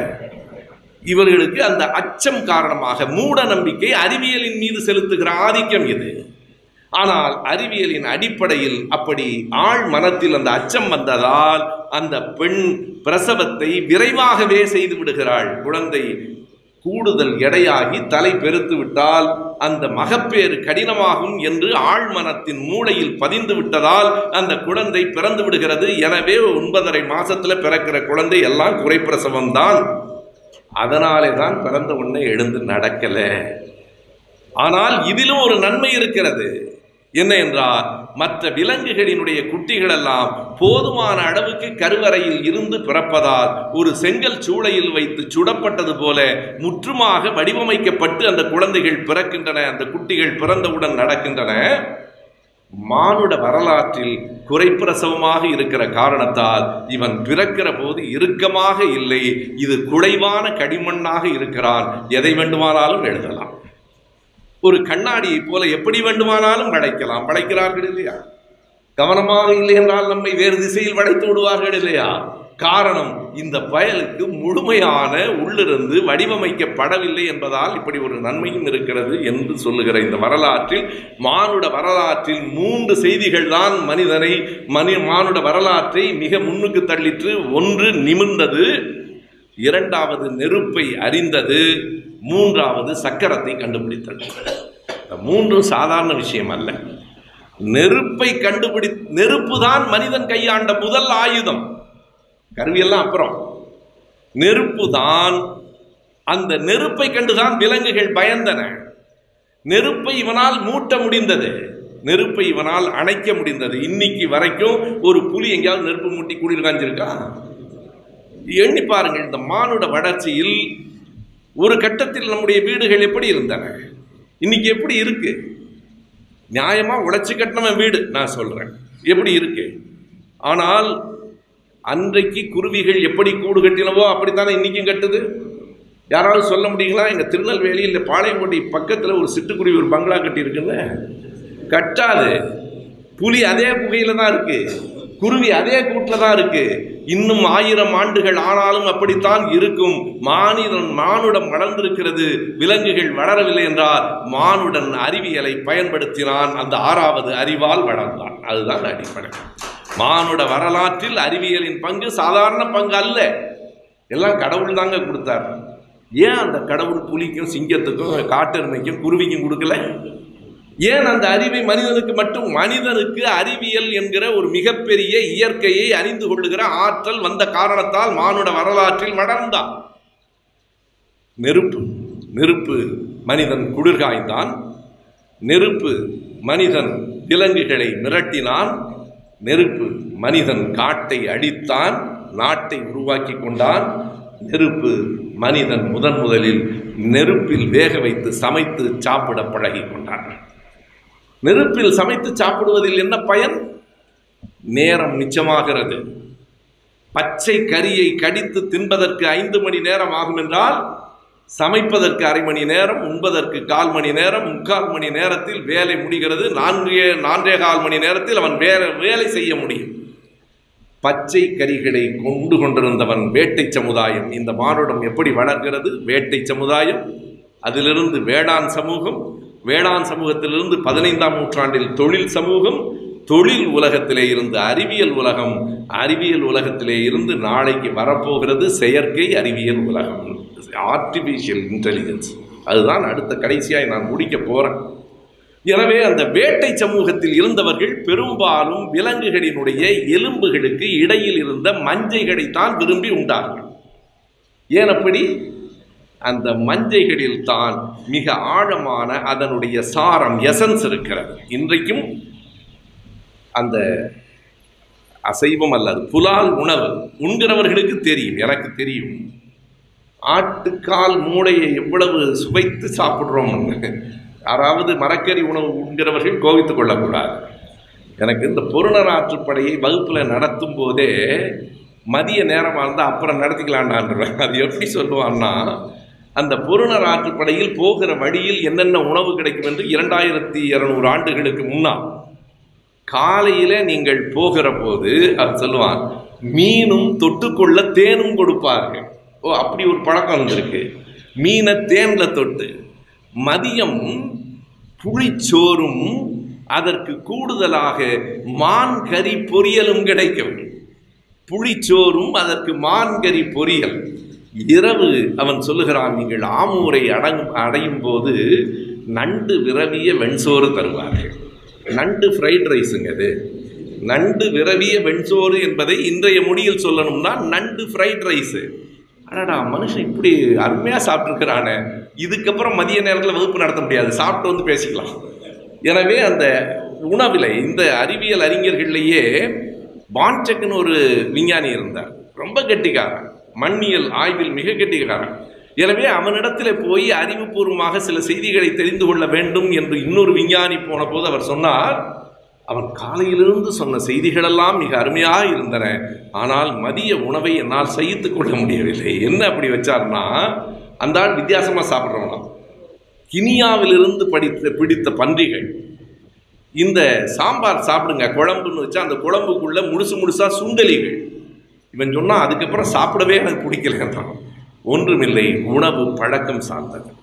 இவர்களுக்கு அந்த அச்சம் காரணமாக மூட நம்பிக்கை அறிவியலின் மீது செலுத்துகிற ஆதிக்கம் இது. ஆனால் அறிவியலின் அடிப்படையில் அப்படி ஆள் மனத்தில் அந்த அச்சம் வந்ததால் அந்த பெண் பிரசவத்தை விரைவாகவே செய்து விடுகிறாள். குழந்தை கூடுதல் எடையாகி தலை பெருத்து விட்டால் அந்த மகப்பேறு கடினமாகும் என்று ஆழ்மனத்தின் மூளையில் பதிந்து விட்டதால் அந்த குழந்தை பிறந்து விடுகிறது. எனவே ஒன்பதரை மாசத்துல பிறக்கிற குழந்தை எல்லாம் குறைப்பிரசவம் தான் அதனாலே தான் பிறந்த உடனே எழுந்து நடக்கலை. ஆனால் இதிலும் ஒரு நன்மை இருக்கிறது. என்ன என்றால் மற்ற விலங்குகளினுடைய குட்டிகளெல்லாம் போதுமான அளவுக்கு கருவறையில் இருந்து பிறப்பதால் ஒரு செங்கல் சூளையில் வைத்து சுடப்பட்டது போல முற்றுமாக வடிவமைக்கப்பட்டு அந்த குழந்தைகள் பிறக்கின்றன அந்த குட்டிகள் பிறந்தவுடன் நடக்கின்றன. மானுட வரலாற்றில் குறைப்பிரசவமாக இருக்கிற காரணத்தால் இவன் பிறக்கிற போது இறுக்கமாக இல்லை. இது குறைவான கடிமண்ணாக இருக்கிறான். எதை வேண்டுமானாலும் எழுதலாம். ஒரு கண்ணாடியை போல எப்படி வேண்டுமானாலும் வளைக்கலாம். வளைக்கிறார்கள் இல்லையா? கவனமாக இல்லை என்றால் நம்மை வேறு திசையில் வளைத்து விடுவார்கள் இல்லையா? காரணம் இந்த வயலுக்கு முழுமையான உள்ளிருந்து வடிவமைக்கப்படவில்லை என்பதால் இப்படி ஒரு நன்மையும் இருக்கிறது என்று சொல்லுகிற இந்த வரலாற்றில் மானுட வரலாற்றில் மூன்று செய்திகள் தான் மனிதனை மனி மானுட வரலாற்றை மிக முன்னுக்கு தள்ளிற்று. ஒன்று நிமிர்ந்தது இரண்டாவது நெருப்பை அறிந்தது மூன்றாவது சக்கரத்தை கண்டுபிடித்தது. மூன்றும் சாதாரண விஷயம் அல்ல. நெருப்பை கண்டுபிடி நெருப்பு தான் மனிதன் கையாண்ட முதல் ஆயுதம். கருவியெல்லாம் அப்புறம். நெருப்பு தான். அந்த நெருப்பை கண்டுதான் விலங்குகள் பயந்தன. நெருப்பை இவனால் மூட்ட முடிந்தது. நெருப்பை இவனால் அணைக்க முடிந்தது. இன்னைக்கு வரைக்கும் ஒரு புலி எங்கேயாவது நெருப்பு மூட்டி குளிர் காஞ்சிருக்கா எண்ணி பாருங்கள் இந்த மானுட வளர்ச்சியில் ஒரு கட்டத்தில் நம்முடைய வீடுகள் எப்படி இருந்தன? இன்னைக்கு எப்படி இருக்கு? நியாயமா உழைச்சி கட்டினவன் வீடு நான் சொல்றேன். எப்படி இருக்கு? ஆனால் அன்றைக்கு குருவிகள் எப்படி கூடு கட்டினவோ அப்படித்தானே இன்றைக்கும் கட்டுது? யாராவது சொல்ல முடியுங்களா? எங்கள் திருநெல்வேலி இல்லை பாளையங்கோட்டை பக்கத்தில் ஒரு சிட்டுக்குருவி ஒரு பங்களா கட்டியிருக்குன்னு கட்டாது. புலி அதே குகையில் தான் இருக்குது குருவி அதே கூட்டில் தான் இருக்குது இன்னும் ஆயிரம் ஆண்டுகள் ஆனாலும் அப்படித்தான் இருக்கும். மானிடன் மானுடம் வளர்ந்திருக்கிறது. விலங்குகள் வளரவில்லை என்றால் மானுடன் அறிவியலை பயன்படுத்தினான். அந்த ஆறாவது அறிவால் வளர்ந்தான். அதுதான் அடிப்படை. மானுட வரலாற்றில் அறிவியலின் பங்கு சாதாரண பங்கு அல்ல. எல்லாம் கடவுள் தாங்க கொடுத்தார். ஏன் அந்த கடவுள் புலிக்கும் சிங்கத்துக்கும் காட்டெருமைக்கும் குருவிக்கும் கொடுக்கல? ஏன் அந்த அறிவை மனிதனுக்கு மட்டும் மனிதனுக்கு அறிவியல் என்கிற ஒரு மிகப்பெரிய இயற்கையை அறிந்து கொள்ளுகிற ஆற்றல் வந்த காரணத்தால் மானுட வரலாற்றில் வளர்ந்தான் நெருப்பு. நெருப்பு மனிதன் குளிர்காய்ந்தான். நெருப்பு மனிதன் விலங்குகளை மிரட்டினான். நெருப்பு மனிதன் காட்டை அடித்தான் நாட்டை உருவாக்கி கொண்டான். நெருப்பு மனிதன் முதன் முதலில் நெருப்பில் வேக வைத்து சமைத்து சாப்பிட பழகி கொண்டான். நெருப்பில் சமைத்து சாப்பிடுவதில் என்ன பயன்? நேரம் மிச்சமாகிறது. பச்சை கரியை கடித்து தின்பதற்கு ஐந்து மணி நேரம் ஆகும் என்றால் சமைப்பதற்கு அரை மணி நேரம் உண்பதற்கு கால் மணி நேரம் முக்கால் மணி நேரத்தில் வேலை முடிகிறது. நான்கே நான்கே கால் மணி நேரத்தில் அவன் வேலை வேலை செய்ய முடியும். பச்சை கரிகளை கொண்டு கொண்டிருந்தவன் வேட்டை சமுதாயம். இந்த மானுடம் எப்படி வளர்கிறது? வேட்டை சமுதாயம். அதிலிருந்து வேளாண் சமூகம் வேளாண் சமூகத்திலிருந்து பதினைந்தாம் நூற்றாண்டில் தொழில் சமூகம் தொழில் உலகத்திலே இருந்து அறிவியல் உலகம் அறிவியல் உலகத்திலே இருந்து நாளைக்கு வரப்போகிறது செயற்கை அறிவியல் உலகம். ஆர்டிஃபிஷியல் இன்டெலிஜென்ஸ் அதுதான் அடுத்த கடைசியாய் நான் முடிக்க போகிறேன் எனவே அந்த வேட்டை சமூகத்தில் இருந்தவர்கள் பெரும்பாலும் விலங்குகளினுடைய எலும்புகளுக்கு இடையில் இருந்த மஞ்சைகளைத்தான் விரும்பி உண்டார்கள். ஏன் அப்படி? அந்த மஞ்சைகளில் தான் மிக ஆழமான அதனுடைய சாரம் எசன்ஸ் இருக்கிறது. இன்றைக்கும் அந்த அசைவம் அல்லது புலால் உணவு உண்கிறவர்களுக்கு தெரியும் எனக்கு தெரியும். ஆட்டுக்கால் மூளையை எவ்வளவு சுவைத்து சாப்பிட்றோம்னு. யாராவது மரக்கறி உணவு உண்கிறவர்கள் கோவித்துக் கொள்ளக்கூடாது. எனக்கு இந்த பொருணர் ஆற்றுப்படையை வகுப்பில் நடத்தும் போதே மதிய நேரமாக இருந்தால் அப்புறம் நடத்திக்கலான்டான்றேன் [LAUGHS] அது எப்படி சொல்லுவான்னா அந்த பொருணர் ஆற்றுப்படையில் போகிற வழியில் என்னென்ன உணவு கிடைக்கும் என்று இரண்டாயிரத்தி இருநூறு ஆண்டுகளுக்கு முன்னால் காலையில் நீங்கள் போகிற போது அது சொல்லுவான் மீனும் தொட்டுக்கொள்ள தேனும் கொடுப்பார்கள். ஓ அப்படி ஒரு பழக்கம் வந்திருக்கு. மீனை தேனில் தொட்டு மதியம் புளிச்சோறும் அதற்கு கூடுதலாக மான் கறி பொரியலும் கிடைக்கும். புளிச்சோறும் அதற்கு மான் கறி பொரியல். இரவு அவன் சொல்லுகிறான் நீங்கள் ஆமூரை அடங் அடையும் போது நண்டு விரவிய வெண்சோறு தருவார்கள். நண்டு ஃப்ரைட் ரைஸுங்க அது. நண்டு விரவிய வெண்சோறு என்பதை இன்றைய மொழியில் சொல்லணும்னா நண்டு ஃப்ரைட் ரைஸு அடடா மனுஷன் இப்படி அருமையாக சாப்பிட்ருக்கிறானே இதுக்கப்புறம் மதிய நேரத்தில் வகுப்பு நடத்த முடியாது. சாப்பிட்டு வந்து பேசிக்கலாம். எனவே அந்த உணவில் இந்த அறிவியல் அறிஞர்கள்லேயே பான்செக்னு ஒரு விஞ்ஞானி இருந்தார். ரொம்ப கெட்டிக்காரன். மண்ணியல் ஆய்வில் மிக கெட்டிக்காரன். எனவே அவனிடத்தில் போய் அறிவுபூர்வமாக சில செய்திகளை தெரிந்து கொள்ள வேண்டும் என்று இன்னொரு விஞ்ஞானி போன போது அவர் சொன்னார் அவன் காலையிலிருந்து சொன்ன செய்திகளெல்லாம் மிக அருமையாக இருந்தன. ஆனால் மதிய உணவை என்னால் சகித்துக் கொள்ள முடியவில்லை. என்ன அப்படி வச்சார்னா அந்த ஆள் வித்தியாசமாக சாப்பிட்றவனா. கினியாவிலிருந்து படித்த பிடித்த பன்றிகள். இந்த சாம்பார் சாப்பிடுங்க குழம்புன்னு வச்சா அந்த குழம்புக்குள்ள முழுசு முழுசா சுண்டலிகள். இவன் சொன்னால் அதுக்கப்புறம் சாப்பிடவே எனக்கு பிடிக்கலன்றான். ஒன்றுமில்லை உணவு பழக்கம் சார்ந்தது.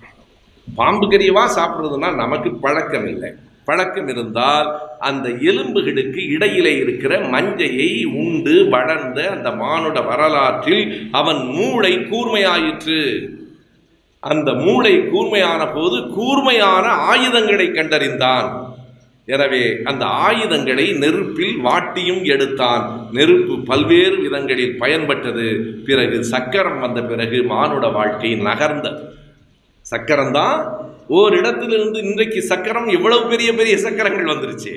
பாம்பு கறியவா சாப்பிட்றதுனா நமக்கு பழக்கம் இல்லை பழக்கம் இருந்தால் அந்த எலும்புகளுக்கு இடையிலே இருக்கிற மஞ்சையை உண்டு வளர்ந்த அந்த மானுட வரலாற்றில் அவன் மூளை கூர்மையாயிற்று. அந்த மூளை கூர்மையான போது கூர்மையான ஆயுதங்களை கண்டறிந்தான். எனவே அந்த ஆயுதங்களை நெருப்பில் வாட்டியும் எடுத்தான். நெருப்பு பல்வேறு விதங்களில் பயன்பட்டது. பிறகு சக்கரம் வந்த பிறகு மானுட வாழ்க்கை நகர்ந்தது. சக்கரம் தான் ஓரிடத்திலிருந்து இன்றைக்கு சக்கரம் எவ்வளவு பெரிய பெரிய சக்கரங்கள் வந்துருச்சு.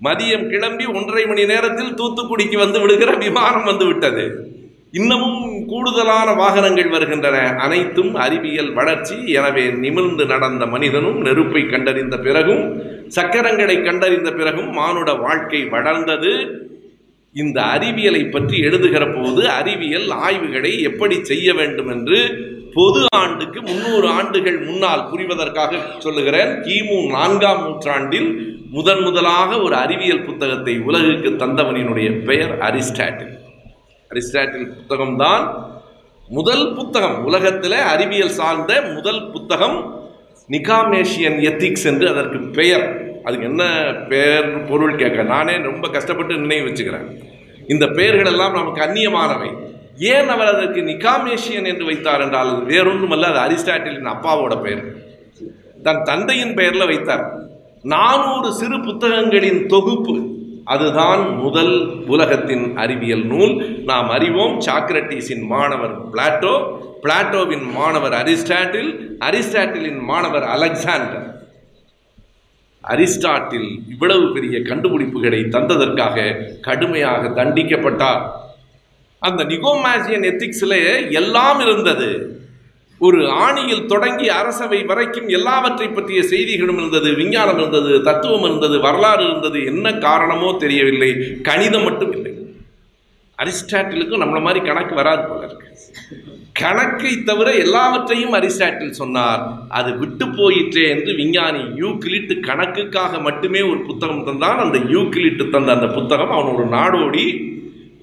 மதியம் கிளம்பி ஒன்றரை மணி நேரத்தில் தூத்துக்குடிக்கு வந்து விடுகிற விமானம் வந்து விட்டது. இன்னமும் கூடுதலான வாகனங்கள் வருகின்றன. அனைத்தும் அறிவியல் வளர்ச்சி. எனவே நிமிர்ந்து நடந்த மனிதனும் நெருப்பை கண்டறிந்த பிறகும் சக்கரங்களை கண்டறிந்த பிறகும் மானுட வாழ்க்கை வளர்ந்தது. இந்த அறிவியலை பற்றி எழுதுகிற போது அறிவியல் ஆய்வுகளை எப்படி செய்ய வேண்டும் என்று பொது ஆண்டுக்கு முன்னூறு ஆண்டுகள் முன்னால் புரிவதற்காக சொல்லுகிறேன். கிமு நான்காம் நூற்றாண்டில் முதன் முதலாக ஒரு அறிவியல் புத்தகத்தை உலகுக்கு தந்தவனினுடைய பெயர் அரிஸ்டாட்டில். அரிஸ்டாட்டில் புத்தகம்தான் முதல் புத்தகம். உலகத்தில் அறிவியல் சார்ந்த முதல் புத்தகம் நிகாமேஷியன் எத்திக்ஸ் என்று அதற்கு பெயர். அதுக்கு என்ன பெயர் பொருள் கேட்க நானே ரொம்ப கஷ்டப்பட்டு நினைவு வச்சுக்கிறேன். இந்த பெயர்கள் எல்லாம் நமக்கு அந்நியமானவை. ஏன் அவர் அதற்கு நிகாமேஷியன் என்று வைத்தார் என்றால் அது வேறொன்றுமல்ல அது அரிஸ்டாட்டிலின் அப்பாவோட பெயர். தன் தந்தையின் பெயரில் வைத்தார். நானூறு சிறு புத்தகங்களின் தொகுப்பு. அதுதான் முதல் உலகத்தின் அறிவியல் நூல். நாம் அறிவோம் சாக்ரட்டிஸின் மாணவர் பிளாட்டோ பிளாட்டோவின் மாணவர் அரிஸ்டாட்டில் அரிஸ்டாட்டிலின் மாணவர் அலெக்சாண்டர். அரிஸ்டாட்டில் இவ்வளவு பெரிய கண்டுபிடிப்புகளை தந்ததற்காக கடுமையாக தண்டிக்கப்பட்டார். அந்த நிகோமாசியன் எத்திக்ஸில் எல்லாம் இருந்தது. ஒரு ஆணியில் தொடங்கி அரசவை வரைக்கும் எல்லாவற்றை பற்றிய செய்திகளும் இருந்தது விஞ்ஞானம் இருந்தது தத்துவம் இருந்தது வரலாறு இருந்தது. என்ன காரணமோ தெரியவில்லை கணிதம் மட்டும் இல்லை அரிஸ்டாட்டிலுக்கும் நம்மளை மாதிரி கணக்கு வராது போல இருக்கு. கணக்கை தவிர எல்லாவற்றையும் அரிஸ்டாட்டில் சொன்னார். அது விட்டு போயிற்றே என்று விஞ்ஞானி யூக்ளிட் கணக்குக்காக மட்டுமே ஒரு புத்தகம் தந்தான். அந்த யூக்ளிட் தந்த அந்த புத்தகம் அவனோட நாடோடி.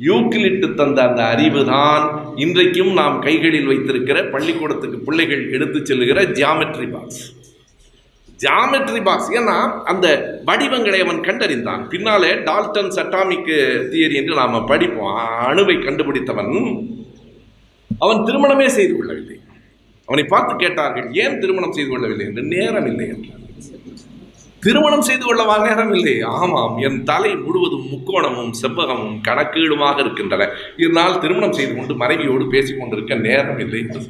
யூக்ளிட் தந்த அந்த அறிவு தான் இன்றைக்கும் நாம் கைகளில் வைத்திருக்கிற பள்ளிக்கூடத்துக்கு பிள்ளைகள் எடுத்து செல்லுகிற ஜியாமெட்ரி பாக்ஸ் ஜியாமெட்ரி பாக்ஸ் ஏன்னா அந்த வடிவங்களை அவன் கண்டறிந்தான். பின்னாலே டால்டன் சட்டாமிக்கு தியரி என்று நாம் படிப்போம். அணுவை கண்டுபிடித்தவன். அவன் திருமணமே செய்து கொள்ளவில்லை. அவனை பார்த்து கேட்டார்கள் ஏன் திருமணம் செய்து கொள்ளவில்லை? என்று. நேரம் இல்லை என்றார். திருமணம் செய்து கொள்ளவா நேரம் இல்லை. ஆமாம் என் தலை முழுவதும் முக்கோணமும் செவ்வகமும் கணக்கீடுமாக இருக்கின்றன. இதனால் திருமணம் செய்து கொண்டு மனைவியோடு பேசிக் கொண்டிருக்க நேரம் இல்லை என்று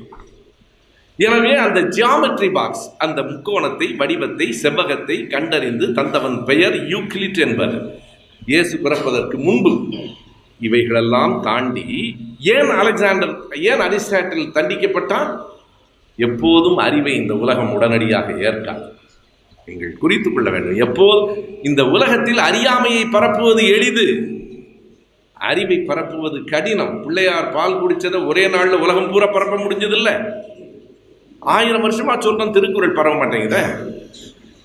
எனவே அந்த ஜியாமெட்ரி பாக்ஸ் அந்த முக்கோணத்தை வடிவத்தை செவ்வகத்தை கண்டறிந்து தந்தவன் பெயர் யூக்லிட் என்பது இயேசு பிறப்பதற்கு முன்பு இவைகளெல்லாம் தாண்டி ஏன் அலெக்சாண்டர் ஏன் அரிஸ்டாட்டில் தண்டிக்கப்பட்டான் எப்போதும் அறிவை இந்த உலகம் உடனடியாக ஏற்காது. நீங்கள் குறித்துக் கொள்ள வேண்டும். எப்போது இந்த உலகத்தில் அறியாமையை பரப்புவது எளிது? அறிவை பரப்புவது கடினம். பிள்ளையார் பால் குடிச்சதை ஒரே நாளில் உலகம் பூரா பரப்ப முடிஞ்சதில்லை. ஆயிரம் வருஷமா சொல்றோம் திருக்குறள் பரவ மாட்டேங்குதே.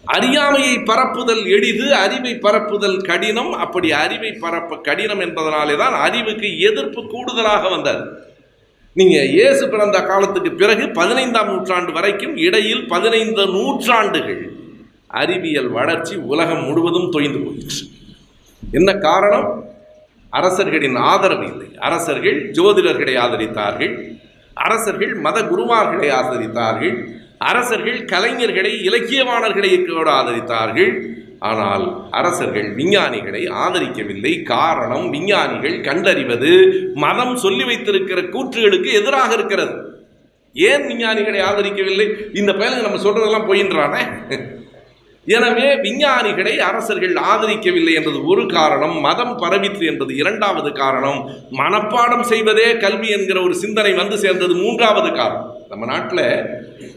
அறியாமையை பரப்புதல் எளிது அறிவை பரப்புதல் கடினம். அப்படி அறிவை பரப்ப கடினம் என்பதனாலே தான் அறிவுக்கு எதிர்ப்பு கூடுதலாக வந்தது. நீங்க இயேசு பிறந்த காலத்துக்கு பிறகு பதினைந்தாம் நூற்றாண்டு வரைக்கும் இடையில் பதினைந்து நூற்றாண்டுகள் அறிவியல் வளர்ச்சி உலகம் முழுவதும் தொய்ந்து போயிற்று. என்ன காரணம்? அரசர்களின் ஆதரவு இல்லை. அரசர்கள் ஜோதிடர்களை ஆதரித்தார்கள். அரசர்கள் மத குருமார்களை ஆதரித்தார்கள். அரசர்கள் கலைஞர்களை இலக்கியவாணர்களை கூட ஆதரித்தார்கள். ஆனால் அரசர்கள் விஞ்ஞானிகளை ஆதரிக்கவில்லை. காரணம் விஞ்ஞானிகள் கண்டறிவது மதம் சொல்லி வைத்திருக்கிற கூற்றுகளுக்கு எதிராக இருக்கிறது. ஏன் விஞ்ஞானிகளை ஆதரிக்கவில்லை? இந்த பயலுங்க நம்ம சொல்றதெல்லாம் போயின்றானே? எனவே விஞ்ஞானிகளை அரசர்கள் ஆதரிக்கவில்லை என்றது ஒரு காரணம் மதம் பரவிற்று என்றது இரண்டாவது காரணம். மனப்பாடம் செய்வதே கல்வி என்கிற ஒரு சிந்தனை வந்து சேர்ந்தது மூன்றாவது காரணம். நம்ம நாட்டில்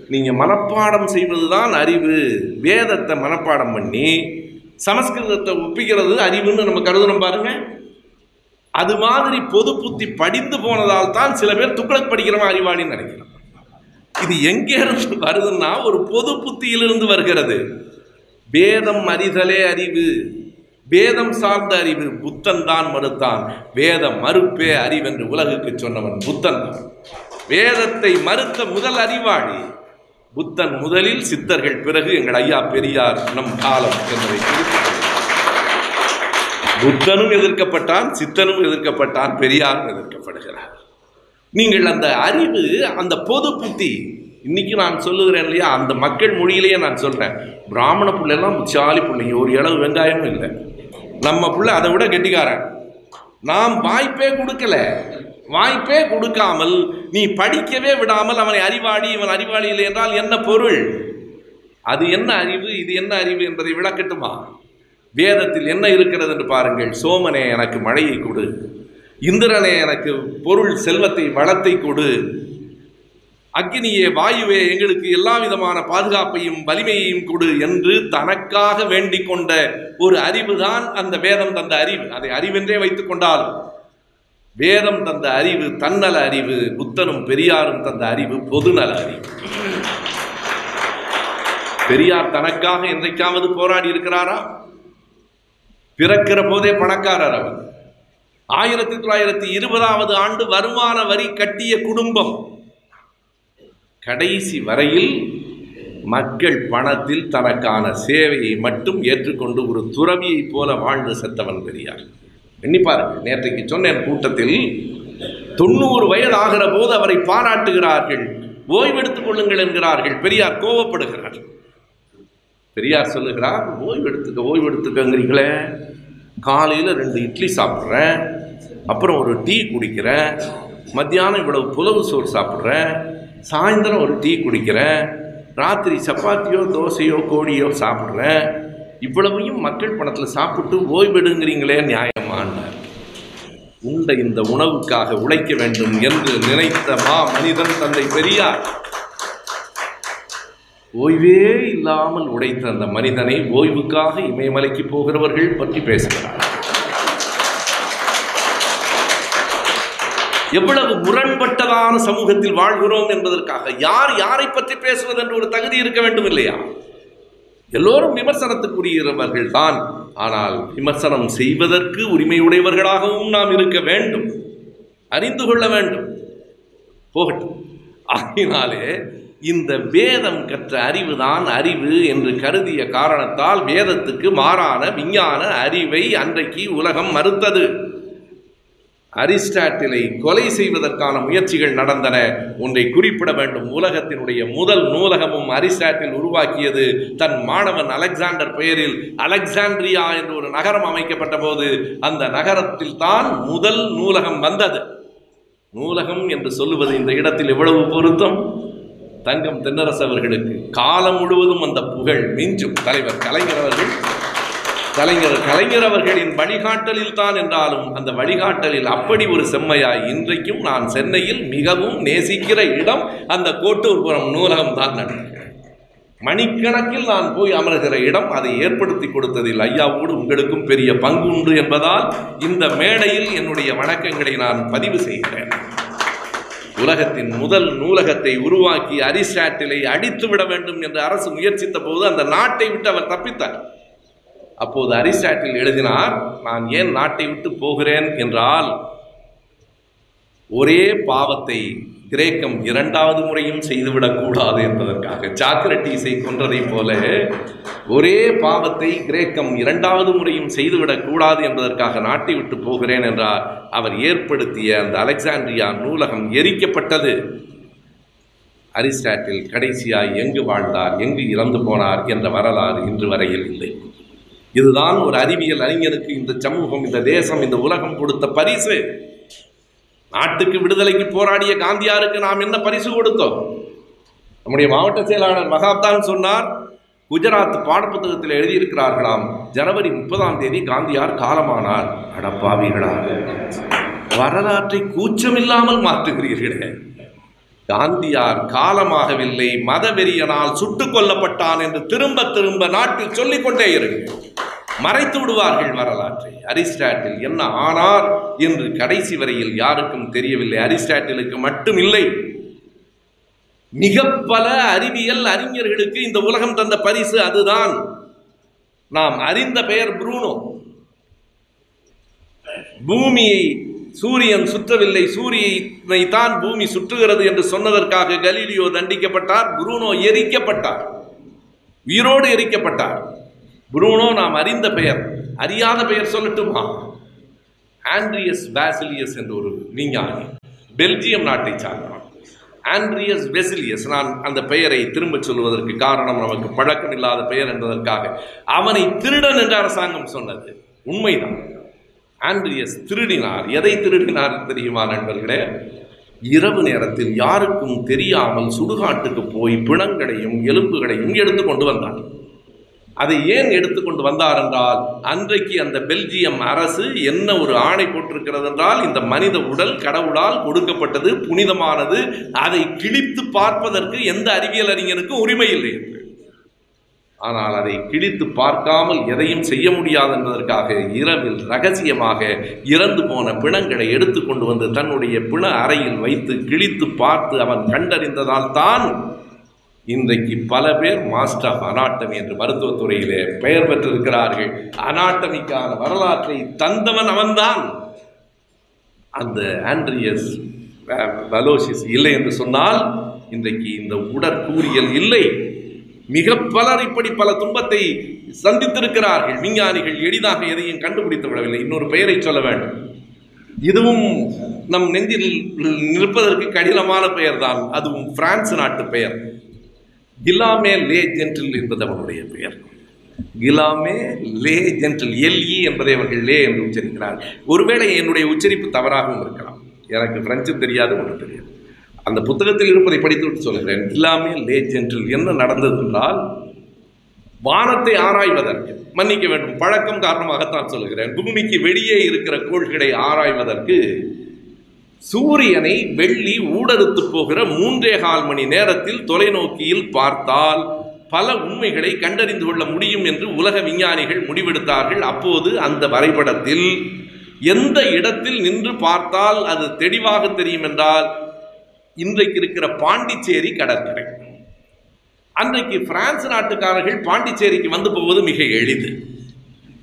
நீங்கள் மனப்பாடம் செய்வது தான் அறிவு. வேதத்தை மனப்பாடம் பண்ணி சமஸ்கிருதத்தை ஒப்பிக்கிறது அறிவுன்னு நம்ம கருதுனோம் பாருங்க. அது மாதிரி பொது புத்தி படிந்து போனதால் தான் சில பேர் துக்ளக் படிக்கிறவன் அறிவாளின்னு நினைக்கிறான் இது எங்கே இருந்து வருதுன்னா ஒரு பொது புத்தியிலிருந்து வருகிறது. வேதம் அறிதலே அறிவு. வேதம் சார்ந்த அறிவு. புத்தன் தான் மறுத்தான். வேதம் மறுப்பே அறிவென்று உலகுக்கு சொன்னவன் புத்தன் தான். வேதத்தை மறுத்த முதல் அறிவாளி. புத்தன் முதலில் சித்தர்கள் பிறகு எங்கள் ஐயா பெரியார் நம் காலம் என்பதை புத்தனும் எதிர்க்கப்பட்டான் சித்தனும் எதிர்க்கப்பட்டான் பெரியாரும் எதிர்க்கப்படுகிறார். நீங்கள் அந்த அறிவு அந்த பொது புத்தி இன்னைக்கு நான் சொல்லுகிறேன் இல்லையா அந்த மக்கள் மொழியிலேயே நான் சொல்றேன். பிராமண பிள்ளைலாம் முச்சாலி பிள்ளைங்க ஒரு இளவு வெங்காயமும் இல்லை. நம்ம பிள்ளை அதை விட கெட்டிக்காரன். நாம் வாய்ப்பே கொடுக்கல. வாய்ப்பே கொடுக்காமல் நீ படிக்கவே விடாமல் அவனை அறிவாளி இவன் அறிவாளி இல்லை என்றால் என்ன பொருள்? அது என்ன அறிவு? இது என்ன அறிவு என்பதை விளக்கட்டுமா? வேதத்தில் என்ன இருக்கிறது என்று பாருங்கள். சோமனே எனக்கு மழையை கொடு. இந்திரனே எனக்கு பொருள் செல்வத்தை வளத்தை கொடு. அக்னியே வாயுவே எங்களுக்கு எல்லா விதமான பாதுகாப்பையும் வலிமையையும் கொடு என்று தனக்காக வேண்டிக் கொண்ட ஒரு அறிவுதான் அந்த வேதம் தந்த அறிவு. அதை அறிவென்றே வைத்துக் கொண்டால் வேதம் தந்த அறிவு தன்னல அறிவு புத்தனும் பெரியாரும் தந்த அறிவு பொதுநல அறிவு. பெரியார் தனக்காக என்றைக்காவது போராடி இருக்கிறாரா? பிறக்கிற போதே பணக்காரர் அவர். ஆயிரத்தி தொள்ளாயிரத்தி இருபதாவது ஆண்டு வருமான வரி கட்டிய குடும்பம். கடைசி வரையில் மக்கள் பணத்தில் தனக்கான சேவையை மட்டும் ஏற்றுக்கொண்டு ஒரு துறவியைப் போல வாழ்ந்து செத்தவன் பெரியார். எண்ணி பாருங்கள் நேற்றைக்கு சொன்னேன் கூட்டத்தில் தொண்ணூறு வயது ஆகிற போது அவரை பாராட்டுகிறார்கள். ஓய்வெடுத்துக் கொள்ளுங்கள் என்கிறார்கள். பெரியார் கோவப்படுகிறார். பெரியார் சொல்லுகிறார் ஓய்வெடுத்துக்க ஓய்வெடுத்துக்கங்கிறீங்களே. காலையில் ரெண்டு இட்லி சாப்பிட்றேன். அப்புறம் ஒரு டீ குடிக்கிறேன். மத்தியானம் இவ்வளவு புலவு சோறு சாப்பிட்றேன். சாயந்தரம் ஒரு டீ குடிக்கிறேன். ராத்திரி சப்பாத்தியோ தோசையோ கோழியோ சாப்பிட்றேன். இவ்வளவையும் மக்கள் பணத்தில் சாப்பிட்டு ஓய்வெடுங்கிறீங்களே நியாயமானார். உண்ட இந்த உணவுக்காக உழைக்க வேண்டும் என்று நினைத்த மா மனிதன் தந்தை பெரியார். ஓய்வே இல்லாமல் உடைத்த அந்த மனிதனை ஓய்வுக்காக இமயமலைக்கு போகிறவர்கள் பற்றி பேசுகிறார். எவ்வளவு முரண்பட்டதான சமூகத்தில் வாழ்கிறோம் என்பதற்காக யார் யாரை பற்றி பேசுவது என்று ஒரு தகுதி இருக்க வேண்டும் இல்லையா எல்லோரும் விமர்சனத்துக்குரியவர்கள் தான். ஆனால் விமர்சனம் செய்வதற்கு உரிமையுடையவர்களாகவும் நாம் இருக்க வேண்டும். அறிந்து கொள்ள வேண்டும். போகட்டும். ஆகினாலே இந்த வேதம் கற்ற அறிவுதான் அறிவு என்று கருதிய காரணத்தால் வேதத்துக்கு மாறான விஞ்ஞான அறிவை அன்றைக்கு உலகம் மறுத்தது. அரிஸ்டாட்டிலை கொலை செய்வதற்கான முயற்சிகள் நடந்தன. ஒன்றை குறிப்பிட வேண்டும். உலகத்தினுடைய முதல் நூலகமும் அரிஸ்டாட்டில் உருவாக்கியது தன் மாணவன் அலெக்சாண்டர் பெயரில் அலெக்சாண்ட்ரியா என்ற ஒரு நகரம் அமைக்கப்பட்ட போது அந்த நகரத்தில் தான் முதல் நூலகம் வந்தது. நூலகம் என்று சொல்லுவது இந்த இடத்தில் எவ்வளவு பொருத்தம்? தங்கம் தென்னரசு அவர்களுக்கு காலம் முழுவதும் அந்த புகழ் மிஞ்சும். தலைவர் கலைஞர் அவர்கள் கலைஞர் கலைஞர் அவர்களின் வழிகாட்டலில் தான் என்றாலும் அந்த வழிகாட்டலில் அப்படி ஒரு செம்மையாய் இன்றைக்கும் நான் சென்னையில் மிகவும் நேசிக்கிற இடம் அந்த கோட்டூர்புரம் நூலகம் தான் நடக்கிறேன் மணிக்கணக்கில் நான் போய் அமர்கிற இடம் அதை ஏற்படுத்தி கொடுத்ததில் ஐயாவோடு உங்களுக்கும் பெரிய பங்கு உண்டு என்பதால் இந்த மேடையில் என்னுடைய வணக்கங்களை நான் பதிவு செய்கிறேன். உலகத்தின் முதல் நூலகத்தை உருவாக்கி அரிஸ்டாட்டிலை அடித்து விட வேண்டும் என்று அரசு முயற்சித்த போது அந்த நாட்டை விட்டு அவர் தப்பித்தார். அப்போது அரிஸ்டாட்டில் எழுதினார் நான் ஏன் நாட்டை விட்டு போகிறேன்? என்றால் ஒரே பாவத்தை கிரேக்கம் இரண்டாவது முறையும் செய்துவிடக்கூடாது என்பதற்காக. சாக்ரட்டீஸை கொன்றதைப் போல ஒரே பாவத்தை கிரேக்கம் இரண்டாவது முறையும் செய்துவிடக்கூடாது என்பதற்காக நாட்டை விட்டு போகிறேன் என்றார். அவர் ஏற்படுத்திய அந்த அலெக்சாண்ட்ரியா நூலகம் எரிக்கப்பட்டது. அரிஸ்டாட்டில் கடைசியாய் எங்கு வாழ்ந்தார் எங்கு இறந்து போனார் என்ற வரலாறு இன்று வரையில் இல்லை. இதுதான் ஒரு அறிவியல் அறிஞருக்கு இந்த சமூகம் இந்த தேசம் இந்த உலகம் கொடுத்த பரிசு. நாட்டுக்கு விடுதலைக்கு போராடிய காந்தியாருக்கு நாம் என்ன பரிசு கொடுத்தோம்? நம்முடைய மாவட்ட செயலாளர் மகாப்தான் சொன்னார் குஜராத் பாடப்புத்தகத்தில் எழுதியிருக்கிறார்களாம் ஜனவரி முப்பதாம் தேதி காந்தியார் காலமானார். அடப்பாவிகளா வரலாற்றை கூச்சமில்லாமல் மாற்றுகிறீர்களே. காந்தியார் காலமாகவில்லை மதவெறியனால் சுட்டுக் கொல்லப்பட்டான் என்று திரும்ப திரும்ப நாட்டில் சொல்லிக்கொண்டே இருக்கிறேன் மறைத்து விடுவார்கள் வரலாற்றை. அரிஸ்டாட்டில் என்ன ஆனார் என்று கடைசி வரையில் யாருக்கும் தெரியவில்லை. அரிஸ்டாட்டிலுக்கு மட்டும் இல்லை. மிக பல அறிவியல் அறிஞர்களுக்கு இந்த உலகம் தந்த பரிசு அதுதான். நாம் அறிந்த பெயர் புரூனோ. பூமியை சூரியன் சுற்றவில்லை. சூரியனை தான் பூமி சுற்றுகிறது என்று சொன்னதற்காக கலீலியோ தண்டிக்கப்பட்டார். புரூனோ எரிக்கப்பட்டார். உயிரோடு எரிக்கப்பட்டார். புரூனோ நாம் அறிந்த பெயர். அறியாத பெயர் சொல்லட்டுமா? ஆண்ட்ரியஸ் பேசிலியஸ் என்ற ஒரு விஞ்ஞானி பெல்ஜியம் நாட்டை சார்ந்தவன். ஆண்ட்ரியஸ் வெசிலியஸ் நான் அந்த பெயரை திரும்பச் சொல்வதற்கு காரணம் நமக்கு பழக்கம் இல்லாத பெயர் என்பதற்காக. அவனை திருடன் என்று அரசாங்கம் சொன்னது. உண்மைதான். ஆண்ட்ரியஸ் திருடினார். எதை திருடினார் தெரியுமா நண்பர்களே? இரவு நேரத்தில் யாருக்கும் தெரியாமல் சுடுகாட்டுக்கு போய் பிணங்களையும் எலும்புகளையும் எடுத்து கொண்டு வந்தான். அதை ஏன் எடுத்துக்கொண்டு வந்தார் என்றால் அன்றைக்கு அந்த பெல்ஜியம் அரசு என்ன ஒரு ஆணை போட்டிருக்கிறது என்றால் இந்த மனித உடல் கடவுளால் கொடுக்கப்பட்டது புனிதமானது அதை கிழித்து பார்ப்பதற்கு எந்த அறிவியல் அறிஞருக்கும் உரிமை இல்லை என்று. ஆனால் அதை கிழித்து பார்க்காமல் எதையும் செய்ய முடியாது என்பதற்காக இரவில் ரகசியமாக இறந்து போன பிணங்களை எடுத்துக்கொண்டு வந்து தன்னுடைய பிண அறையில் வைத்து கிழித்து பார்த்து அவன் கண்டறிந்ததால் தான் இன்றைக்கு பல பேர் மாஸ்டர் ஆஃப் அனாட்டமி என்று மருத்துவத்துறையிலே பெயர் பெற்றிருக்கிறார்கள். அனாட்டமிக்கான வரலாற்றை தந்தவன் அவன்தான். அந்த ஆண்ட்ரியஸ் வலோசிஸ் இல்லை என்று சொன்னால் இன்றைக்கு இந்த உடற்கூறியல் இல்லை. மிக பலர் இப்படி பல துன்பத்தை சந்தித்திருக்கிறார்கள். விஞ்ஞானிகள் எளிதாக எதையும் கண்டுபிடித்து விடவில்லை. இன்னொரு பெயரை சொல்ல வேண்டும். இதுவும் நம் நெஞ்சில் நிற்பதற்கு கடினமான பெயர்தான். அதுவும் பிரான்ஸ் நாட்டு பெயர். கிலாமே லே ஜென்டில் என்பது அவனுடைய பெயர். கிலாமே லே ஜென்டில் எல்இ என்பதை அவர்கள் லே என்று உச்சரிக்கிறார் ஒருவேளை என்னுடைய உச்சரிப்பு தவறாகவும் இருக்கலாம். எனக்கு பிரெஞ்சும் தெரியாது ஒன்று தெரியாது. அந்த புத்தகத்தில் இருப்பதை படித்துவிட்டு சொல்கிறேன். கிலாமே லே ஜென்டில் என்ன நடந்தது என்றால் வானத்தை ஆராய்வதற்கு மன்னிக்க வேண்டும் பழக்கம் காரணமாகத்தான் சொல்கிறேன். பூமிக்கு வெளியே இருக்கிற கோள்களை ஆராய்வதற்கு சூரியனை வெள்ளி ஊடறுத்து போகிற மூன்றே கால் மணி நேரத்தில் தொலைநோக்கியில் பார்த்தால் பல உண்மைகளை கண்டறிந்து கொள்ள முடியும் என்று உலக விஞ்ஞானிகள் முடிவெடுத்தார்கள். அப்போது அந்த வரைபடத்தில் எந்த இடத்தில் நின்று பார்த்தால் அது தெளிவாக தெரியும் என்றால் இன்றைக்கு இருக்கிற பாண்டிச்சேரி கடற்கரை. அன்றைக்கு பிரான்ஸ் நாட்டுக்காரர்கள் பாண்டிச்சேரிக்கு வந்து போவது மிக எளிது.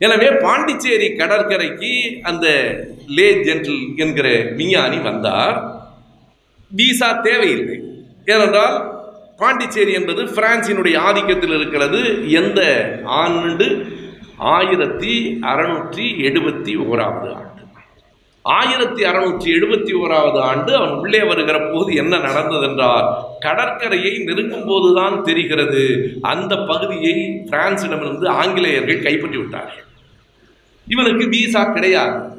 எனவே பாண்டிச்சேரி கடற்கரைக்கு அந்த லே ஜென்டில் என்கிற விஞ்ஞானி வந்தார். விசா தேவையில்லை. ஏனென்றால் பாண்டிச்சேரி என்பது பிரான்சினுடைய ஆதிக்கத்தில் இருக்கிறது. எந்த ஆண்டு? ஆயிரத்தி அறுநூற்றி எழுபத்தி ஓராவது ஆண்டு. ஆயிரத்தி அறுநூற்றி எழுபத்தி ஓராவது ஆண்டு அவன் உள்ளே வருகிற போது என்ன நடந்ததென்றால் கடற்கரையை நெருங்கும் போதுதான் தெரிகிறது. அந்த பகுதியை பிரான்சிடமிருந்து ஆங்கிலேயர்கள் கைப்பற்றி விட்டார்கள் இவனுக்கு வீசா கிடையாது.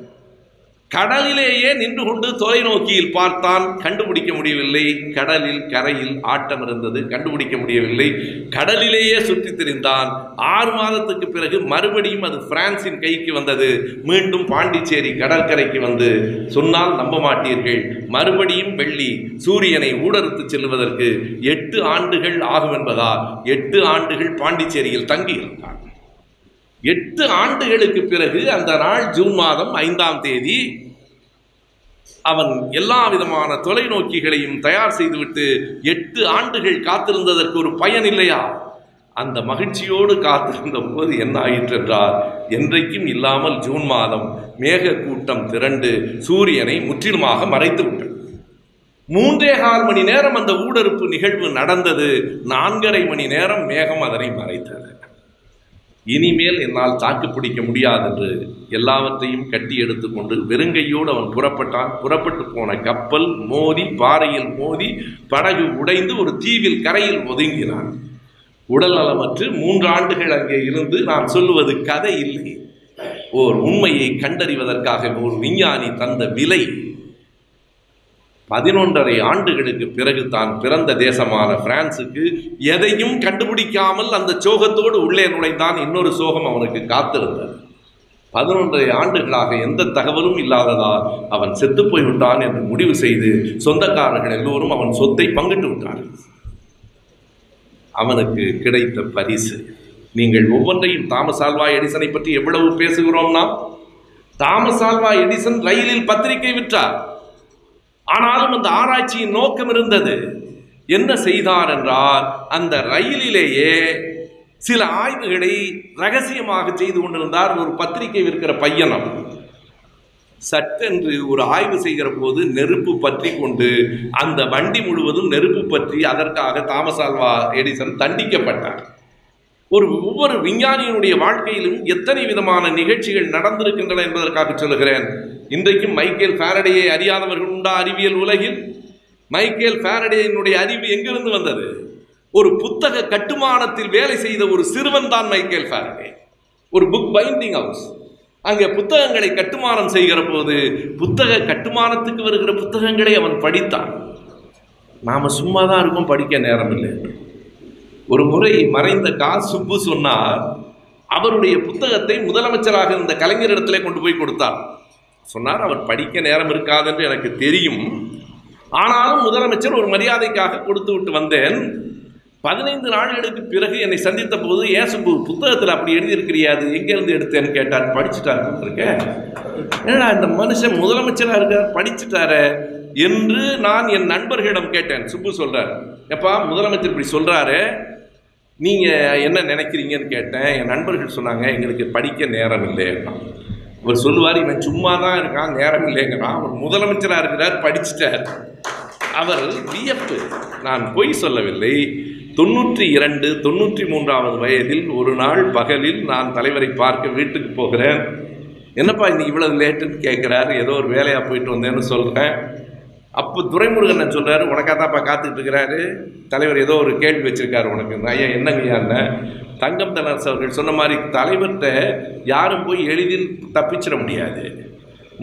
கடலிலேயே நின்று கொண்டு தொலைநோக்கியில் பார்த்தான். கண்டுபிடிக்க முடியவில்லை. கடலில் கரையில் ஆட்டம் இருந்தது. கண்டுபிடிக்க முடியவில்லை. கடலிலேயே சுற்றி திரிந்தான். ஆறு மாதத்துக்கு பிறகு மறுபடியும் அது பிரான்சின் கைக்கு வந்தது. மீண்டும் பாண்டிச்சேரி கடற்கரைக்கு வந்து சொன்னால் நம்ப மாட்டீர்கள். மறுபடியும் வெள்ளி சூரியனை ஊடறுத்து செல்வதற்கு எட்டு ஆண்டுகள் ஆகும் என்பதால் எட்டு ஆண்டுகள் பாண்டிச்சேரியில் தங்கியிருந்தான். எட்டு ஆண்டுகளுக்கு பிறகு அந்த நாள் ஜூன் மாதம் ஐந்தாம் தேதி அவன் எல்லா விதமான தொலைநோக்கிகளையும் தயார் செய்துவிட்டு எட்டு ஆண்டுகள் காத்திருந்ததற்கு ஒரு பயன் இல்லையா? அந்த மகிழ்ச்சியோடு காத்திருந்த போது என்ன ஆயிற்று என்றால் என்றைக்கும் இல்லாமல் ஜூன் மாதம் மேக கூட்டம் திரண்டு சூரியனை முற்றிலுமாக மறைத்து விட்டது. மூன்றே கால் மணி நேரம் அந்த ஊடறுப்பு நிகழ்வு நடந்தது. நான்கரை மணி நேரம் மேகம் அதனை மறைத்தது. இனிமேல் என்னால் தாக்கு பிடிக்க முடியாது என்று எல்லாவற்றையும் கட்டி எடுத்துக்கொண்டு வெறுங்கையோடு அவன் புறப்பட்டான். புறப்பட்டு போன கப்பல் மோதி பாறையில் மோதி படகு உடைந்து ஒரு தீவில் கரையில் ஒதுங்கினான். உடல் நலமற்று மூன்று ஆண்டுகள் அங்கே இருந்து நான் சொல்லுவது கதை இல்லை. ஓர் உண்மையை கண்டறிவதற்காக ஒரு விஞ்ஞானி தந்த விலை பதினொன்றரை ஆண்டுகளுக்கு பிறகு தான் பிறந்த தேசமான பிரான்சுக்கு எதையும் கண்டுபிடிக்காமல் அந்த சோகத்தோடு உள்ளே நுழைந்தான் இன்னொரு சோகம் அவனுக்கு காத்திருந்தது. பதினொன்றரை ஆண்டுகளாக எந்த தகவலும் இல்லாததால் அவன் செத்து போய் விட்டான் என்று முடிவு செய்து சொந்தக்காரர்கள் எல்லோரும் அவன் சொத்தை பங்கிட்டு விட்டார்கள். அவனுக்கு கிடைத்த பரிசு. நீங்கள் ஒவ்வொன்றையும் தாமஸ் ஆல்வா எடிசனை பற்றி எவ்வளவு பேசுகிறோம்னா தாமஸ் ஆல்வா எடிசன் ரயிலில் பத்திரிகை விற்றார். ஆனாலும் அந்த ஆராய்ச்சியின் நோக்கம் இருந்தது. என்ன செய்தார் என்றால் அந்த ரயிலிலேயே சில ஆய்வுகளை ரகசியமாக செய்து கொண்டிருந்தார் ஒரு பத்திரிகை விற்கிற பையனம். சட்டென்று ஒரு ஆய்வு செய்கிற போது நெருப்பு பற்றி கொண்டு அந்த வண்டி முழுவதும் நெருப்பு பற்றி அதற்காக தாமஸ் ஆல்வா எடிசன் தண்டிக்கப்பட்டார். ஒரு ஒவ்வொரு விஞ்ஞானியினுடைய வாழ்க்கையிலும் எத்தனை விதமான நிகழ்ச்சிகள் நடந்திருக்கின்றன என்பதற்காக சொல்லுகிறேன். இன்றைக்கும் மைக்கேல் ஃபேரடையை அறியாதவர்கள் உண்டா அறிவியல் உலகில்? மைக்கேல் ஃபேரடேயினுடைய அறிவு எங்கிருந்து வந்தது? ஒரு புத்தக கட்டுமானத்தில் வேலை செய்த ஒரு சிறுவன் தான் மைக்கேல் ஃபேரடே. ஒரு புக் பைண்டிங் ஹவுஸ் அங்கே புத்தகங்களை கட்டுமானம் செய்கிற போது புத்தக கட்டுமானத்துக்கு வருகிற புத்தகங்களை அவன் படித்தான். நாம் சும்மா தான் இருக்கோம் படிக்க நேரம் இல்லை. ஒரு முறை மறைந்த கா சுப்பு சொன்னார் அவருடைய புத்தகத்தை முதலமைச்சராக இருந்த கலைஞரிடத்திலே கொண்டு போய் கொடுத்தார். சொன்னார் அவர் படிக்க நேரம் இருக்காது என்று எனக்கு தெரியும். ஆனாலும் முதலமைச்சர் ஒரு மரியாதைக்காக கொடுத்து விட்டு வந்தேன். பதினைந்து நாட்களுக்கு பிறகு என்னை சந்தித்த போது ஏன் சுப்பு புத்தகத்தில் அப்படி எழுதியிருக்கிறியாது எங்கேருந்து எடுத்தேன்னு கேட்டார். படிச்சுட்டாரு இருக்கேன் ஏன்னா இந்த மனுஷன் முதலமைச்சராக இருக்கார்? படிச்சுட்டாரு என்று நான் என் நண்பர்களிடம் கேட்டேன். சுப்பு சொல்கிறார் எப்பா முதலமைச்சர் இப்படி சொல்கிறாரு நீங்கள் என்ன நினைக்கிறீங்கன்னு கேட்டேன். என் நண்பர்கள் சொன்னாங்க எங்களுக்கு படிக்க நேரம் இல்லைன்னா அவர் சொல்லுவார் இவன் சும்மா தான் இருக்கான் நேரம் இல்லைங்கிறான். அவர் முதலமைச்சராக இருக்கிறார் படிச்சுட்டார். அவர் வியப்பு. நான் பொய் சொல்லவில்லை. தொண்ணூற்றி இரண்டு தொண்ணூற்றி மூன்றாவது வயதில் ஒரு நாள் பகலில் நான் தலைவரை பார்க்க வீட்டுக்கு போகிறேன். என்னப்பா இன்னைக்கு இவ்வளவு லேட்டுன்னு கேட்குறாரு ஏதோ ஒரு வேலையாக போயிட்டு வந்தேன்னு சொல்கிறேன் அப்போ துரைமுருகன் சொல்கிறாரு உனக்காக தான்ப்பா காத்துக்கிட்டு இருக்கிறாரு. தலைவர் ஏதோ ஒரு கேள்வி வச்சுருக்காரு உனக்கு. ஐயா என்னங்கய்யான்னு தங்கம் தனரசு அவர்கள் சொன்ன மாதிரி தலைவர்கிட்ட யாரும் போய் எளிதில் தப்பிச்சிட முடியாது.